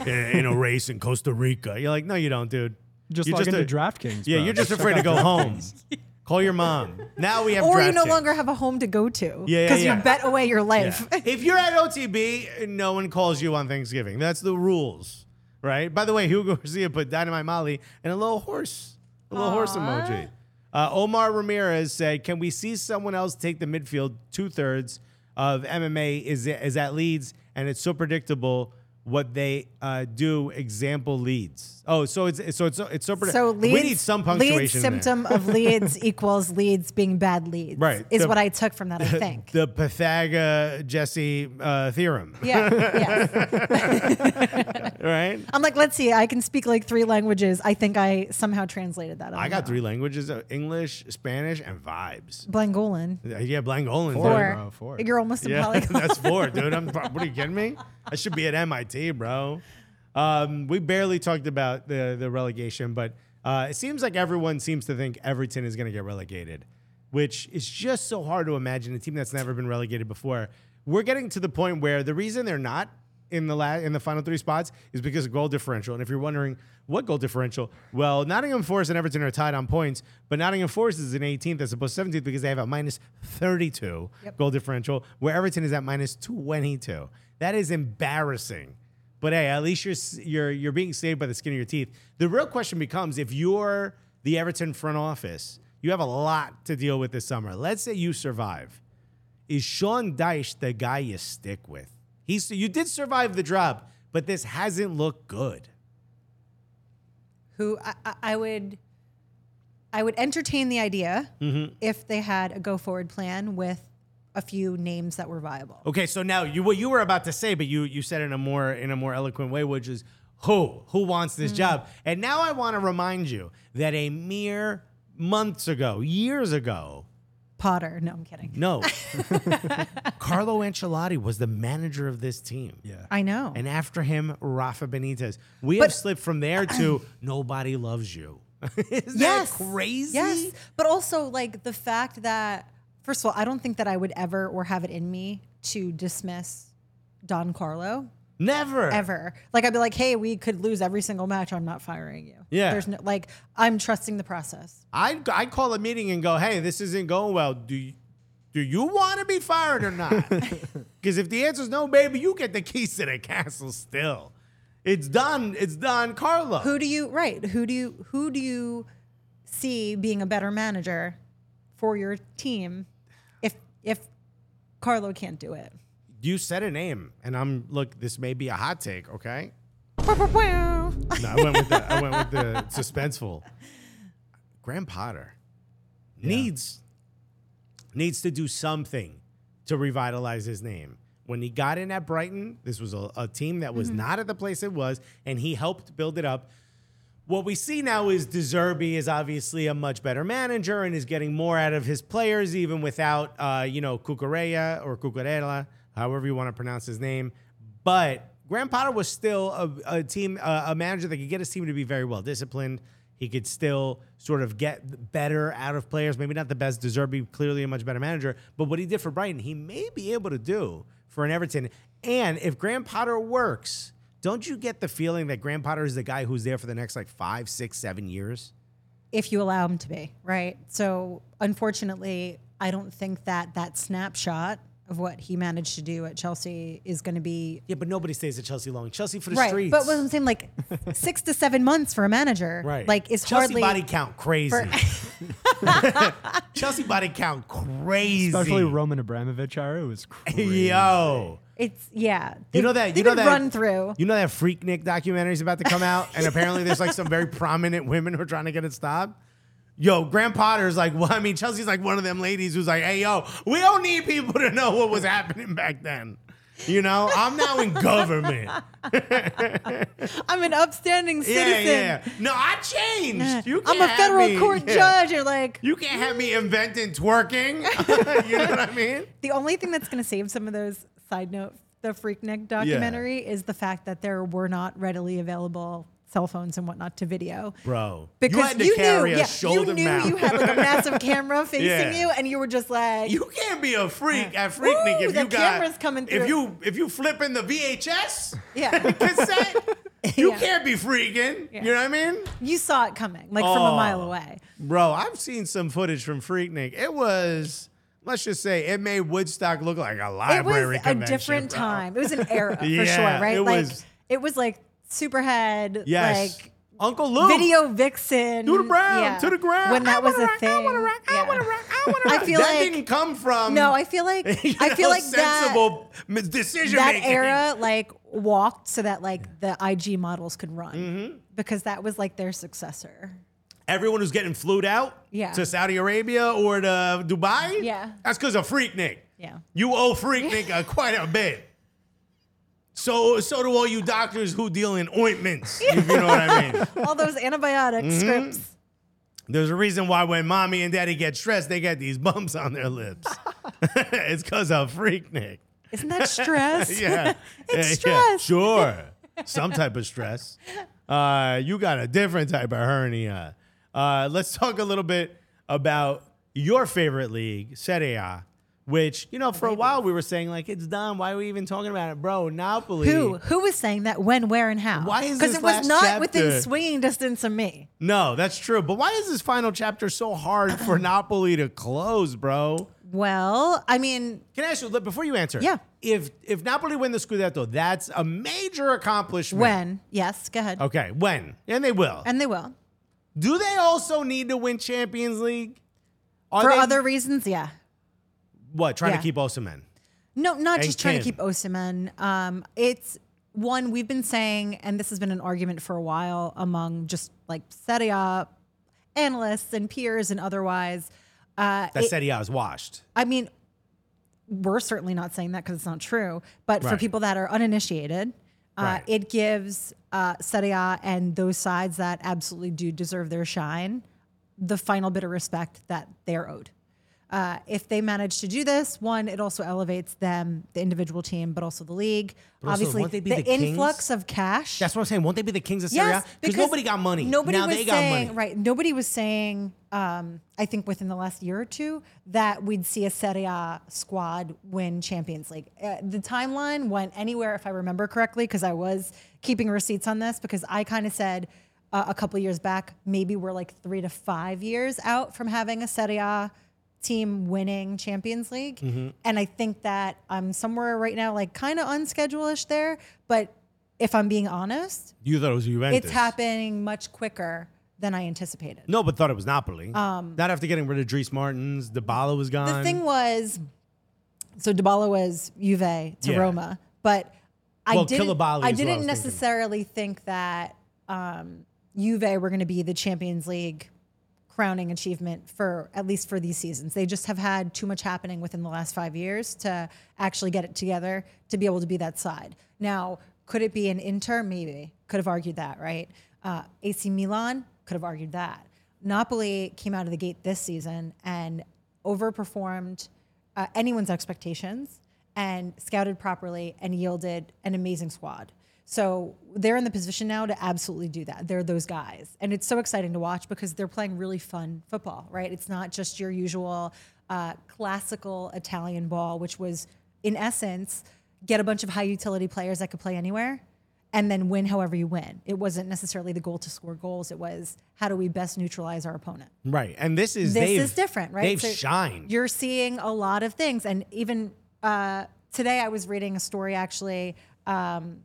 in in a race in Costa Rica." You're like, "No, you don't, dude." Just You're log into a- DraftKings. Yeah, bro. you're just afraid to go home. Call your mom. Now we have. or you no DraftKings. longer have a home to go to. Yeah, yeah, Because yeah. you bet away your life. if you're at OTB, no one calls you on Thanksgiving. That's the rules, right? By the way, Hugo Garcia put Dynamite Molly and a little horse, a little horse emoji. Uh, Omar Ramirez said, "Can we see someone else take the midfield? Two thirds of MMA is is at Leeds, and it's so predictable." What they uh, do, example leads. Oh, so it's so it's it's so So leads, we need some punctuation. there. symptom of leads equals leads being bad leads. Right. Is The- what I took from that, I think. the Pythagoras Jesse uh, theorem, yeah. Yes. right? I'm like, let's see. I can speak like three languages. I think I somehow translated that. I don't got know. three languages: uh, English, Spanish, and vibes. Blangolan. Yeah, Blangolan. Four. dude. Bro, four. You're almost a Yeah, polyglot. that's four, dude. I'm. What are you kidding me? I should be at MIT, bro. Um, we barely talked about the the relegation, but uh, it seems like everyone seems to think Everton is going to get relegated, which is just so hard to imagine a team that's never been relegated before. We're getting to the point where the reason they're not in the la- in the final three spots is because of goal differential. And if you're wondering what goal differential, well, Nottingham Forest and Everton are tied on points, but Nottingham Forest is in 18th as opposed to 17th because they have a minus 32 goal differential, where Everton is at minus 22. That is embarrassing. But hey, at least you're you're you're being saved by the skin of your teeth. The real question becomes if you're the Everton front office, you have a lot to deal with this summer. Let's say you survive is Sean Dyche the guy you stick with? He's you did survive the drop, but this hasn't looked good. who I, I- would I would entertain the idea Mm-hmm. if they had a go forward plan with a few names that were viable. Okay, so now you what you were about to say, but you you said in a more in a more eloquent way, which is who who wants this mm. job? And now I want to remind you that a mere months ago, years ago, Potter. No, I'm kidding. no, Carlo Ancelotti was the manager of this team. Yeah. I know. And after him, Rafa Benitez. We But- have slipped from there to nobody loves you. Isn't yes. that crazy? Yes. But also like the fact that first of all, I don't think that I would ever or have it in me to dismiss Don Carlo Never. ever. Like I'd be like, hey, we could lose every single match. I'm not firing you. Yeah. There's no like I'm trusting the process. I'd, I'd call a meeting and go, hey, this isn't going well. Do you, do you want to be fired or not? Because if the answer is no, baby, you get the keys to the castle still. It's done. It's done, Carlo. Who do you right? Who do you who do you see being a better manager for your team if if Carlo can't do it? you said a name, and I'm look. This may be a hot take, okay? No, I went with the I went with the suspenseful. Graham Potter needs needs to do something to revitalize his name. When he got in at Brighton, this was a, a team that was mm-hmm. not at the place it was, and he helped build it up. What we see now is De Zerbi is obviously a much better manager and is getting more out of his players, even without, uh, you know, Cucurella or Cucurella, however you want to pronounce his name. But Graham Potter was still a, a team, uh, a manager that could get his team to be very well disciplined. He could still sort of get better out of players. Maybe not the best. De Zerbi clearly a much better manager, but what he did for Brighton, he may be able to do for an Everton. And if Graham Potter works, don't you get the feeling that Graham Potter is the guy who's there for the next like five, six, seven years? if you allow him to be, right? So unfortunately, I don't think that that snapshot of what he managed to do at Chelsea is going to be Yeah, but nobody stays at Chelsea long. Chelsea for the right. streets. But what I'm saying, like six to seven months for a manager, right. Like is Chelsea hardly body count crazy. Chelsea body count crazy. Especially Roman Abramovich era. It was crazy. Yo. It's yeah. You They've- know that you know that run through. You know that Freaknik documentary is about to come out, and apparently there's like some very prominent women who are trying to get it stopped. Yo, Graham Potter's like, well, I mean, Chelsea's like one of them ladies who's like, hey, yo, we don't need people to know what was happening back then. You know, I'm now in government. I'm an upstanding Yeah, citizen. yeah. No, I changed. Uh, you I'm a federal me- court yeah. judge. You're like, You can't have me mm. inventing twerking. you know what I mean? the only thing that's going to save some of those side note, the Freaknik documentary is the fact that there were not readily available cell phones and whatnot to video. Bro, Because you had to you carry knew, a yeah, shoulder you knew mount. you had like a massive camera facing Yeah. you, and you were just like, You can't be a freak at Freaknik Ooh, if the you got camera's coming If through. you if you flipping the VHS yeah, cassette, you Yeah. can't be freaking. You know what I mean? you saw it coming, like from a mile Oh. away. Bro, I've seen some footage from Freaknik. It was, let's just say, it made Woodstock look like a library. It was a different bro. time. It was an era for Yeah, sure, right? it like was- it was like Superhead, Yes, like Uncle Luke. Video Vixen, to the ground, yeah. to the ground. when that I was a rock, thing. I wanna rock. I Yeah. wanna rock. I wanna rock. I feel that like- didn't come from. No, I feel like you I feel like that sensible m- decision that making. era like walked so that like the IG models could run Mm-hmm. because that was like their successor. Everyone who's getting flued out Yeah. to Saudi Arabia or to Dubai, Yeah. that's because of Freaknik. Yeah. You owe Freaknik uh, quite a bit. So, so do all you doctors who deal in ointments. If you know what I mean. All those antibiotic Mm-hmm. scripts. There's a reason why when mommy and daddy get stressed, they get these bumps on their lips. it's because of Freaknik. Isn't that stress? Yeah. It's stress. Sure. Some type of stress. Uh, you got a different type of hernia. Uh, let's talk a little bit about your favorite league, Serie A, which, you know, for a while we were saying, like, it's done. Why are we even talking about it? Bro, Napoli. Who who was saying that? When, where, and how? Why is because this it was last not within swinging distance of me. No, that's true. But why is this final chapter so hard for Napoli to close, bro? Well, I mean, Can I ask you look, before you answer? Yeah. If if Napoli win the Scudetto, that's a major accomplishment. when? Yes, go ahead. Okay, when? And they will. And they will. Do they also need to win Champions League? Are For they- other reasons, yeah. what? Trying Yeah. to keep Osimhen. No, not And just trying to keep Osimhen. Um, it's one we've been saying, and this has been an argument for a while among just like Serie A analysts and peers and otherwise. Uh, That it- Serie A is washed. I mean, we're certainly not saying that because it's not true. But for people that are uninitiated, uh, it gives uh, Serie A and those sides that absolutely do deserve their shine the final bit of respect that they're owed. Uh, if they manage to do this, one, it also elevates them, the individual team, but also the league. also, Obviously, be the, the influx of cash. That's what I'm saying. Won't they be the kings of Serie Yes, A? Because nobody got money. Nobody now was they got saying money. right. Nobody was saying. Um, I think within the last year or two that we'd see a Serie A squad win Champions League. Uh, the timeline went anywhere, if I remember correctly, because I was keeping receipts on this. Because I kind of said uh, a couple years back, maybe we're like three to five years out from having a Serie A team winning Champions League. Mm-hmm. And I think that I'm somewhere right now, like kind of unschedule-ish there. But if I'm being honest, You thought it was Juventus. it's happening much quicker than I anticipated. No, but thought it was Napoli. Um, Not after getting rid of Dries Mertens. Dybala was gone. The thing was, so Dybala was Juve to Yeah. Roma, but I Well, didn't. I didn't thinking. necessarily think that um, Juve were going to be the Champions League crowning achievement for at least for these seasons. They just have had too much happening within the last five years to actually get it together to be able to be that side. Now, could it be an Inter? Maybe could have argued that, right? Uh, AC Milan could have argued that. Napoli came out of the gate this season and overperformed uh, anyone's expectations and scouted properly and yielded an amazing squad. So they're in the position now to absolutely do that. They're those guys. And it's so exciting to watch because they're playing really fun football, right? It's not just your usual uh, classical Italian ball, which was, in essence, get a bunch of high utility players that could play anywhere and then win however you win. It wasn't necessarily the goal to score goals. It was how do we best neutralize our opponent right. And this is this is different, right? They've So shined. You're seeing a lot of things, and even uh, today, I was reading a story actually um,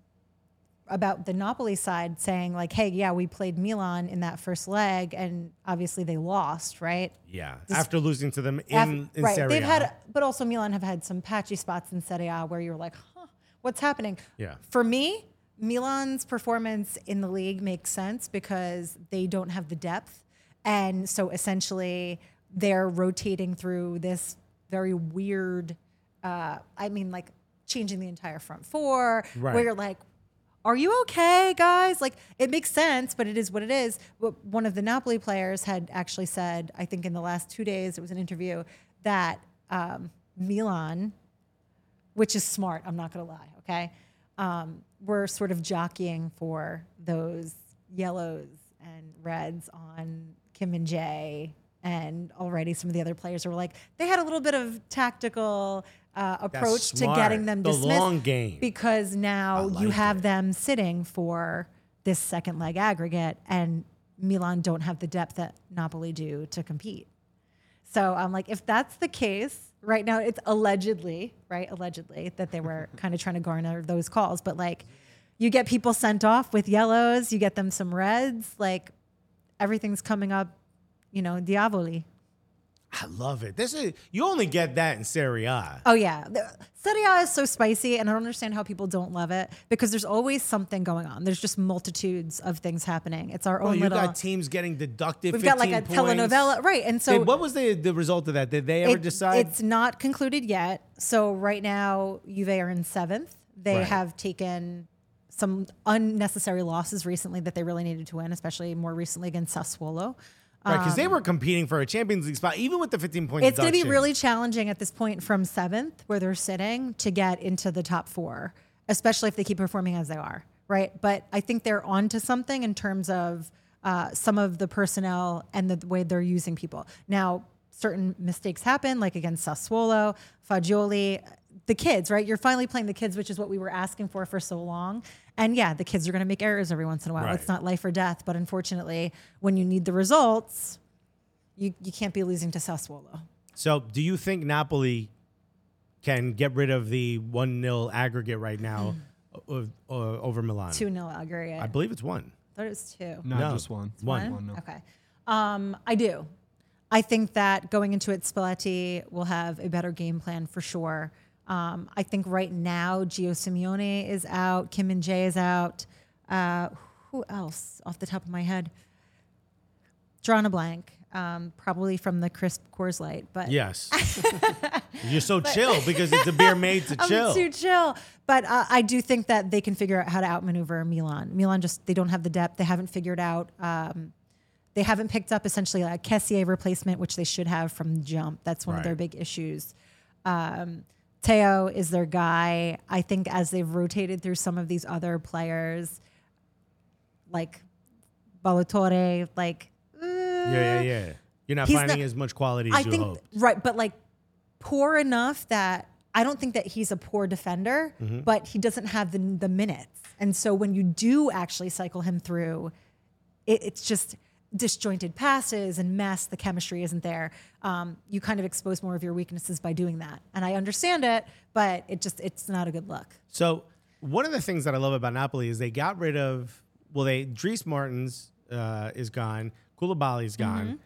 about the Napoli side saying like, "Hey, yeah, we played Milan in that first leg, and obviously they lost, right? yeah. After losing to them in, in right. Serie They've A. had, but also Milan have had some patchy spots in Serie A where you're like, huh, what's happening? Yeah. For me, Milan's performance in the league makes sense because they don't have the depth, and so essentially they're rotating through this very weird. Uh, I mean, like changing the entire front four, Right. where you're like, are you okay, guys? Like, it makes sense, but it is what it is. But one of the Napoli players had actually said, I think in the last two days, it was an interview, that um, Milan, which is smart, I'm not going to lie, okay? Um, we're sort of jockeying for those yellows and reds on Kim Min-jae. And already some of the other players were like, they had a little bit of tactical uh, approach to getting them The dismissed. long game. Because now you have it. them sitting for this second leg aggregate, and Milan don't have the depth that Napoli do to compete. So I'm like, if that's the case, right now it's allegedly, right? Allegedly that they were kind of trying to garner those calls, but like you get people sent off with yellows, you get them some reds, like everything's coming up, you know, diavoli. I love it. This is you only get that in Serie A. Oh yeah, the, Serie A is so spicy, and I don't understand how people don't love it because there's always something going on. There's just multitudes of things happening. It's our Oh, own you little. got teams getting deducted. we've got like a points. telenovela, right? And so Hey, what was the the result of that? Did they ever It- decide? It's not concluded yet. So right now, Juve are in seventh. They Right. have taken some unnecessary losses recently that they really needed to win, especially more recently against Sassuolo. Right, because they were competing for a Champions League spot, even with the 15 point. um, It's going to be really challenging at this point from seventh, where they're sitting, to get into the top four, especially if they keep performing as they are, right? But I think they're onto something in terms of uh, some of the personnel and the way they're using people. Now, certain mistakes happen, like against Sassuolo, Fagioli, the kids, right? You're finally playing the kids, which is what we were asking for for so long. And yeah, the kids are going to make errors every once in a while. Right. It's not life or death, but unfortunately, when you need the results, you, you can't be losing to Sassuolo. So, do you think Napoli can get rid of the one 0 aggregate right now o- o- over Milan? 2 0 aggregate. I believe it's one. I thought it was two. No, No. just one. One. One, no. Okay. Um, I do. I think that going into it, Spalletti will have a better game plan for sure. Um, I think right now, Gio Simeone is out, Kim Min-jae is out. Uh, who else off the top of my head? Drawn a blank. Um, probably from the crisp Coors Light, but Yes. You're so chill because it's a beer made to chill. I'm too chill. But uh, I do think that they can figure out how to outmaneuver Milan. Milan just they don't have the depth. They haven't figured out. Um, they haven't picked up essentially a Kessie replacement, which they should have from the jump. That's one of their big issues. Um, Theo is their guy. I think as they've rotated through some of these other players, like Ballo-Touré, like yeah, yeah, yeah. You're not finding not- as much quality as I you think hoped. right, but like poor enough that I don't think that he's a poor defender, Mm-hmm. but he doesn't have the the minutes. And so when you do actually cycle him through, it, it's just disjointed passes and mess. The chemistry isn't there. Um, you kind of expose more of your weaknesses by doing that. And I understand it, but it just it's not a good look. So one of the things that I love about Napoli is they got rid of well, they Dries Mertens uh, is gone, Koulibaly's gone,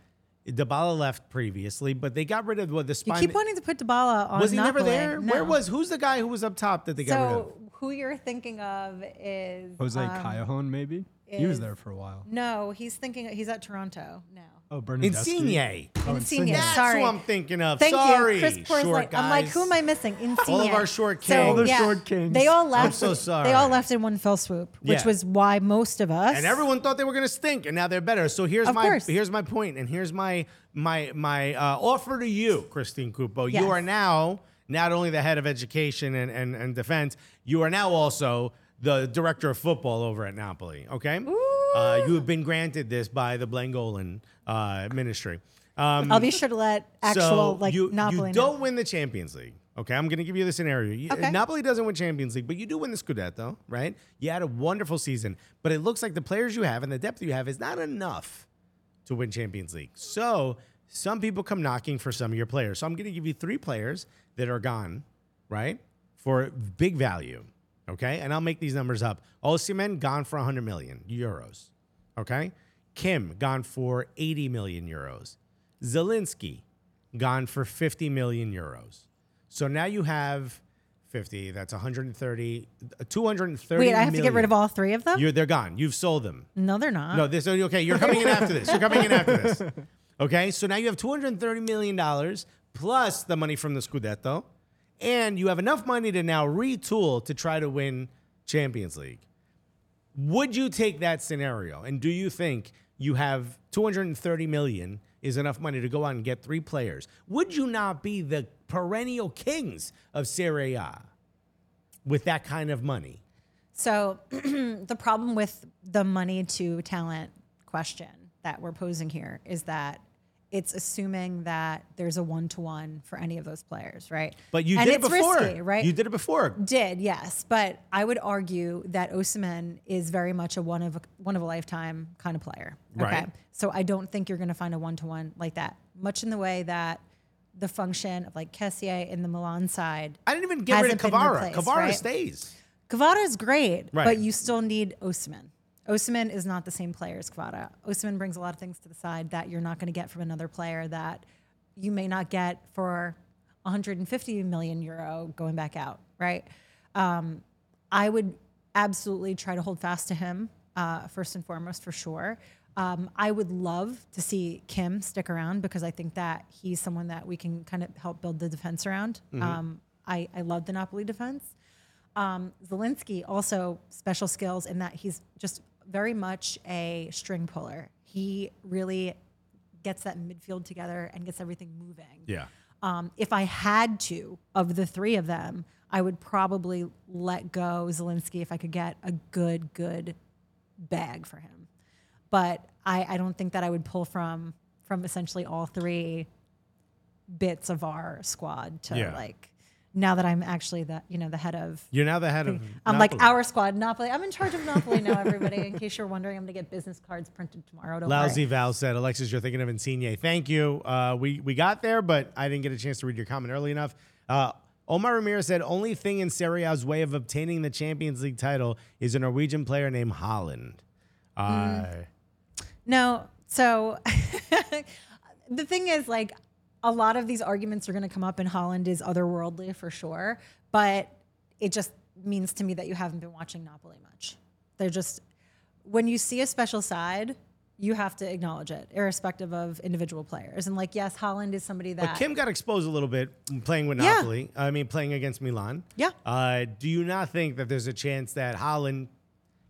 Dybala left previously, but they got rid of what the spine. You keep wanting to put Dybala on. was he never Napoli. there? Where was who's the guy who was up top that they got rid of? So who you're thinking of is Jose um, Callejon, maybe? He was there for a while. No, he's thinking he's at Toronto now. Oh, Bernardeschi. Insigne. Oh, Insigne. That's Sorry. who I'm thinking of. Thank Sorry, you, Chris Porsley. short guys. I'm like, who am I missing? Insigne. All of our short So, kings. All the yeah, short kings. They all left. I'm so sorry. They all left in one fell swoop, which Yeah. was why most of us and everyone thought they were going to stink, and now they're better. So here's Of my course. here's my point, and here's my my my uh, offer to you, Christine Cupo. Yes. You are now not only the head of education and, and and defense, you are now also the director of football over at Napoli. Okay, uh, you have been granted this by the Blangolan uh, ministry. Um, I'll be sure to let actual so like you, Napoli you know. don't win the Champions League. Okay, I'm going to give you the scenario. You, Okay. Napoli doesn't win Champions League, but you do win the Scudetto, right? You had a wonderful season, but it looks like the players you have and the depth you have is not enough to win Champions League. So some people come knocking for some of your players. So I'm going to give you three players that are gone, right, for big value. Okay, and I'll make these numbers up. Osimhen gone for 100 million euros. Okay, Kim gone for 80 million euros. Zieliński gone for 50 million euros. So now you have 50. That's 130. 230. Wait, I have to get rid of all three of them. You're, they're gone. You've sold them. no, they're not. No, this okay. You're coming in after this. You're coming in after this. Okay, so now you have 230 million dollars plus the money from the Scudetto, and you have enough money to now retool to try to win Champions League. Would you take that scenario? And do you think you have 230 million is enough money to go out and get three players? Would you not be the perennial kings of Serie A with that kind of money? So the problem with the money to talent question that we're posing here is that it's assuming that there's a one to one for any of those players, right? But you and did it before, risky, right? You did it before. Did yes, but I would argue that Osimhen is very much a one of a, one of a lifetime kind of player. Okay, Right. so I don't think you're going to find a one to one like that. Much in the way that the function of like Kessie in the Milan side. I didn't even get rid of Kvara. replaced, Kvara right? stays. Kvara is great, Right. but you still need Osimhen. Osimhen is not the same player as Kvara. Osimhen brings a lot of things to the side that you're not going to get from another player that you may not get for 150 million euro going back out, right? Um, I would absolutely try to hold fast to him uh, first and foremost for sure. Um, I would love to see Kim stick around because I think that he's someone that we can kind of help build the defense around. Um, I, I love the Napoli defense. Um, Zieliński also special skills in that he's just very much a string puller. He really gets that midfield together and gets everything moving. Yeah. Um, if I had to, of the three of them, I would probably let go Zieliński if I could get a good, good bag for him. But I, I don't think that I would pull from from essentially all three bits of our squad to Yeah. like now that I'm actually the you know the head of You're now the head of. I'm like our squad, Napoli. I'm in charge of Napoli now, everybody. In case you're wondering, I'm gonna get business cards printed tomorrow. Don't Lousy worry. Val said, Alexis, you're thinking of Insigne. Thank you. Uh, we, we got there, but I didn't get a chance to read your comment early enough. Uh, Omar Ramirez said, only thing in Serie A's way of obtaining the Champions League title is a Norwegian player named Haaland. Uh, No, so the thing is, like, a lot of these arguments are going to come up, and Haaland is otherworldly for sure. But it just means to me that you haven't been watching Napoli much. They're just when you see a special side, you have to acknowledge it, irrespective of individual players. And like, yes, Haaland is somebody that But Kim got exposed a little bit playing with Yeah. Napoli. I mean, playing against Milan. Yeah. Uh, do you not think that there's a chance that Haaland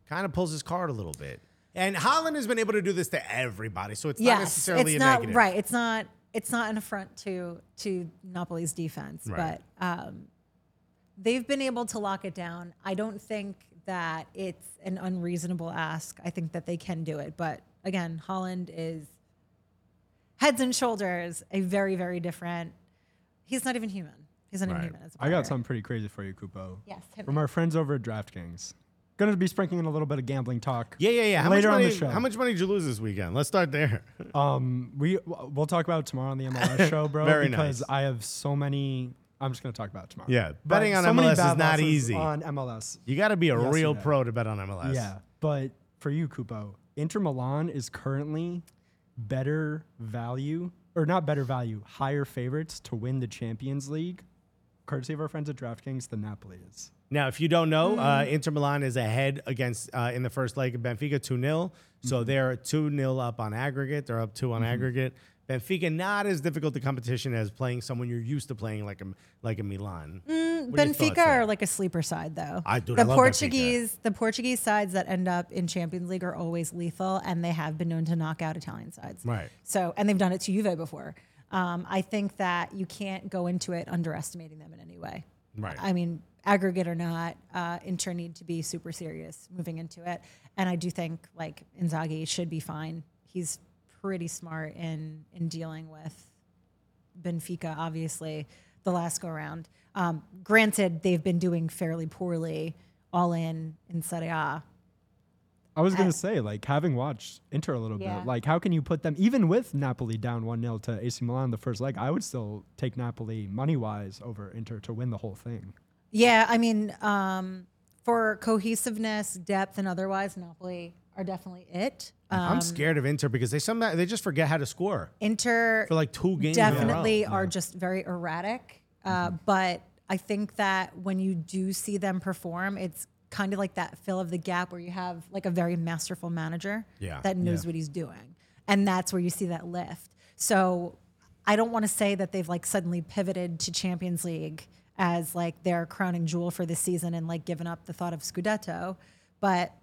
kind of pulls his card a little bit? And Haaland has been able to do this to everybody, so it's not necessarily it's a not negative. right. It's not. It's not an affront to to Napoli's defense, Right. but um, they've been able to lock it down. I don't think that it's an unreasonable ask. I think that they can do it, but again, Haaland is heads and shoulders a very very different. He's not even human. He's not Right. even human. I got something pretty crazy for you, Cupo. Yes, From me. our friends over at DraftKings. Gonna be sprinkling in a little bit of gambling talk. Yeah, yeah, yeah. How later much on money, the show. How much money did you lose this weekend? Let's start there. Um, we we'll talk about it tomorrow on the MLS show, bro. Very because nice. I have so many. I'm just gonna talk about it tomorrow. Yeah, But betting on so MLS is not easy. on MLS. You got to be a Yes, real pro to bet on MLS. Yeah, but for you, Cupo, Inter Milan is currently better value, or not better value, higher favorites to win the Champions League, courtesy of our friends at DraftKings, than Napoli is. Now, if you don't know, uh, Mm-hmm. Inter Milan is ahead against uh, in the first leg of Benfica 2 0. So Mm-hmm. they're 2 0 up on aggregate. They're up 2 on aggregate. Benfica, not as difficult a competition as playing someone you're used to playing like a, like a Milan. Are thoughts Benfica there? are like a sleeper side, though. I- do. the I love Benfica. Portuguese, the Portuguese sides that end up in Champions League are always lethal, and they have been known to knock out Italian sides. Right. So, and they've done it to Juve before. Um, I think that you can't go into it underestimating them in any way. Right. I mean, aggregate or not, uh, Inter need to be super serious moving into it, and I do think like Inzaghi should be fine. He's pretty smart in in dealing with Benfica, obviously, the last go around. Um, granted, they've been doing fairly poorly all in in Serie A. I was gonna say, like, having watched Inter a little Yeah. bit, like, how can you put them even with Napoli down one 0 to AC Milan the first leg? I would still take Napoli money wise over Inter to win the whole thing. Yeah, I mean, um, for cohesiveness, depth, and otherwise, Napoli are definitely it. Um, I'm scared of Inter because they somehow they just forget how to score Inter for like two games. in a row. definitely are just very erratic. Uh, But I think that when you do see them perform, it's kind of like that fill of the gap where you have like a very masterful manager Yeah. that knows Yeah. what he's doing. And that's where you see that lift. So I don't want to say that they've like suddenly pivoted to Champions League as like their crowning jewel for this season and like given up the thought of Scudetto. But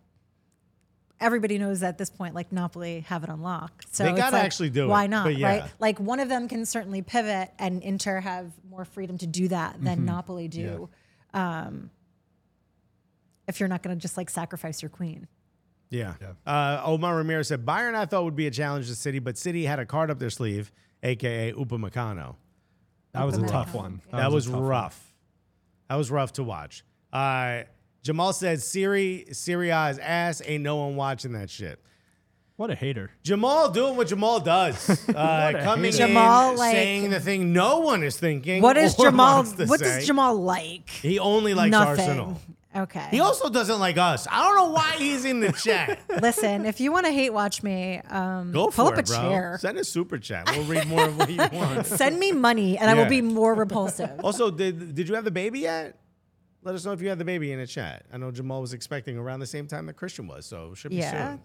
everybody knows at this point, like Napoli have it unlocked. So They gotta like, actually do it, Why not? yeah. Right? Like one of them can certainly pivot, and Inter have more freedom to do that than Mm-hmm. Napoli do. Um, if you're not going to just like sacrifice your queen. Yeah. Uh, Omar Ramirez said Bayern I thought would be a challenge to City, but City had a card up their sleeve, aka Upamecano. That was a tough one. That, was, a tough one. Rough. That was rough to watch. Uh, Jamal said Siri Syria is ass. Ain't no one watching that shit. What a hater. Jamal doing what Jamal does. Uh, coming hater. Jamal, in, like- saying the thing no one is thinking. What is or Jamal? What say. does Jamal like? He only likes Nothing. Arsenal. Okay. He also doesn't like us. I don't know why he's in the chat. Listen, if you want to hate watch me, um, Go pull for up it, a bro. chair. Send a super chat. We'll read more of what you want. Send me money, and I will be more repulsive. Also, did did you have the baby yet? Let us know if you had the baby in the chat. I know Jamal was expecting around the same time that Christian was, so it should be Yeah. soon.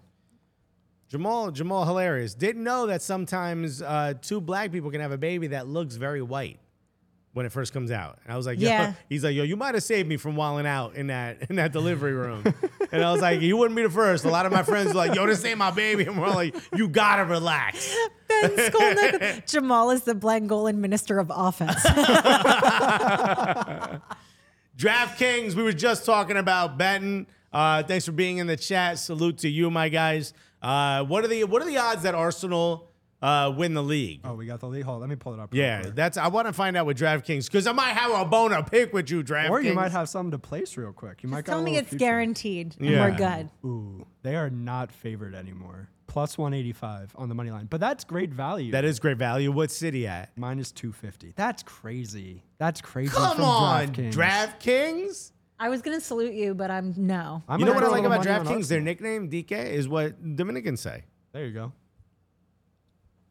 Jamal, Jamal, hilarious. Didn't know that sometimes uh, two black people can have a baby that looks very white when it first comes out. And I was like, yo, Yeah. he's like, yo, you might have saved me from walling out in that in that delivery room. and I was like, you wouldn't be the first. A lot of my friends were like, yo, this ain't my baby. And we're like, you gotta relax. Ben Skolnick, Jamal is the Blangolan minister of offense. DraftKings, we were just talking about betting. Uh, thanks for being in the chat. Salute to you, my guys. Uh, what are the what are the odds that Arsenal uh, win the league? Oh, we got the league. Hold, let me pull it up. yeah, quick. that's I want to find out with DraftKings because I might have a bone to pick with you, DraftKings. Or you might have something to place real quick. You might Tell a me it's future. guaranteed, and Yeah. we're good. Ooh, they are not favored anymore. Plus 185 on the money line, but that's great value. That is great value. What's City at? minus 250. That's crazy. That's crazy. Come from on, DraftKings. DraftKings. I was gonna salute you, but I'm no. I'm You know what I like about DraftKings? Their nickname DK is what Dominicans say. There you go.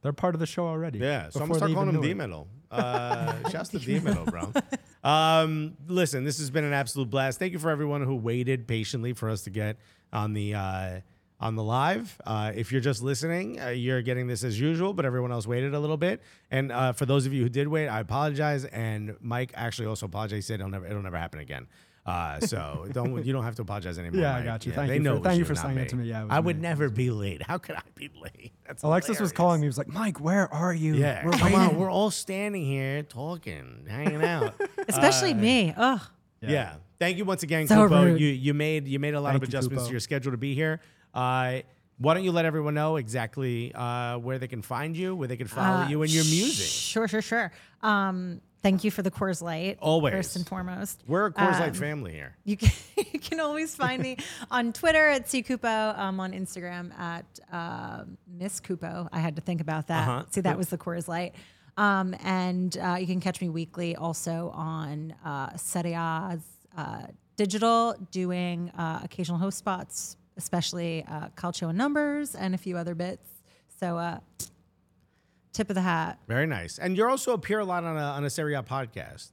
They're part of the show already. Yeah, so I'm gonna start calling even him D it. Middle. Uh, shouts to D Middle, bro. Um, listen, this has been an absolute blast. Thank you for everyone who waited patiently for us to get on the uh, on the live. Uh, if you're just listening, uh, you're getting this as usual, but everyone else waited a little bit. And uh, for those of you who did wait, I apologize. And Mike actually also apologized. He said it'll never it'll never happen again. Uh, so don't you don't have to apologize anymore. Yeah, I got you. Thank they you for- know it thank you you, for saying it to me. Yeah, I would me. Never be late. How could I be late? That's Alexis was calling me. He was like, Mike, where are you? Yeah, We're come on. We're all standing here talking, hanging out. Especially me. Ugh. yeah. Thank you once again, So Cupo. You you made you made a lot Thank of adjustments Cupo. to your schedule to be here. Uh, why don't you let everyone know exactly uh, where they can find you, where they can follow Uh, you and your music? Sure, sure, sure. Um, thank you for the Coors Light. Always. First and foremost. We're a Coors Light Um, family here. You can, you can always find me on Twitter at C Cupo, um, on Instagram at uh, Miss Cupo. I had to think about that. Uh-huh. See, that was the Coors Light. Um, and uh, you can catch me weekly also on uh, Serie A's uh, digital, doing uh, occasional host spots, especially uh, Calcio and Numbers and a few other bits. So, uh, tip of the hat. Very nice. And you also appear a lot on a on a Serie A podcast.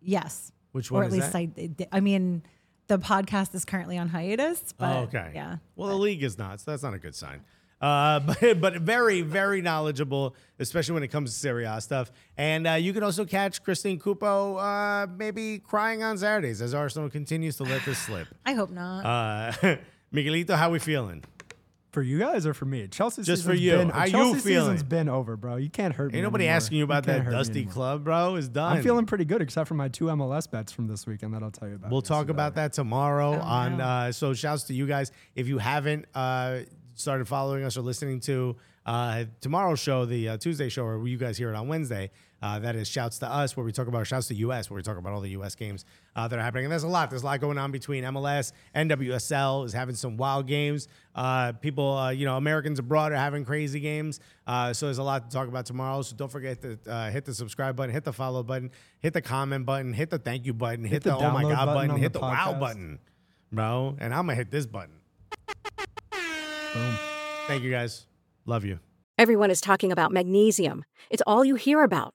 Yes. Which one? or at least that? I, I mean, the podcast is currently on hiatus. But oh, okay. Yeah. Well, the league is not, so that's not a good sign. Uh, but but very very knowledgeable, especially when it comes to Serie A stuff. And uh, you can also catch Christine Cupo uh, maybe crying on Saturdays as Arsenal continues to let this slip. I hope not. Uh, Miguelito, how we feeling? For you guys or for me? Chelsea Just for you. Been, How you feeling? season's been over, bro. You can't hurt me. Ain't nobody anymore. asking you about can't that dusty club, bro. It's done. I'm feeling pretty good, except for my two MLS bets from this weekend that I'll tell you about. We'll talk about that tomorrow Oh, on. no. Uh, so shouts to you guys. If you haven't uh, started following us or listening to uh, tomorrow's show, the uh, Tuesday show, or you guys hear it on Wednesday, uh, that is shouts to us, where we talk about shouts to US, where we talk about all the US games uh, that are happening. And there's a lot. There's a lot going on between MLS, NWSL is having some wild games. Uh, people, uh, you know, Americans abroad are having crazy games. Uh, so there's a lot to talk about tomorrow. So don't forget to uh, hit the subscribe button, hit the follow button, hit the comment button, hit the thank you button, hit, the the, oh my god button button, hit the the, wow button, bro. And I'm gonna hit this button. Boom. Thank you guys. Love you. Everyone is talking about magnesium. It's all you hear about.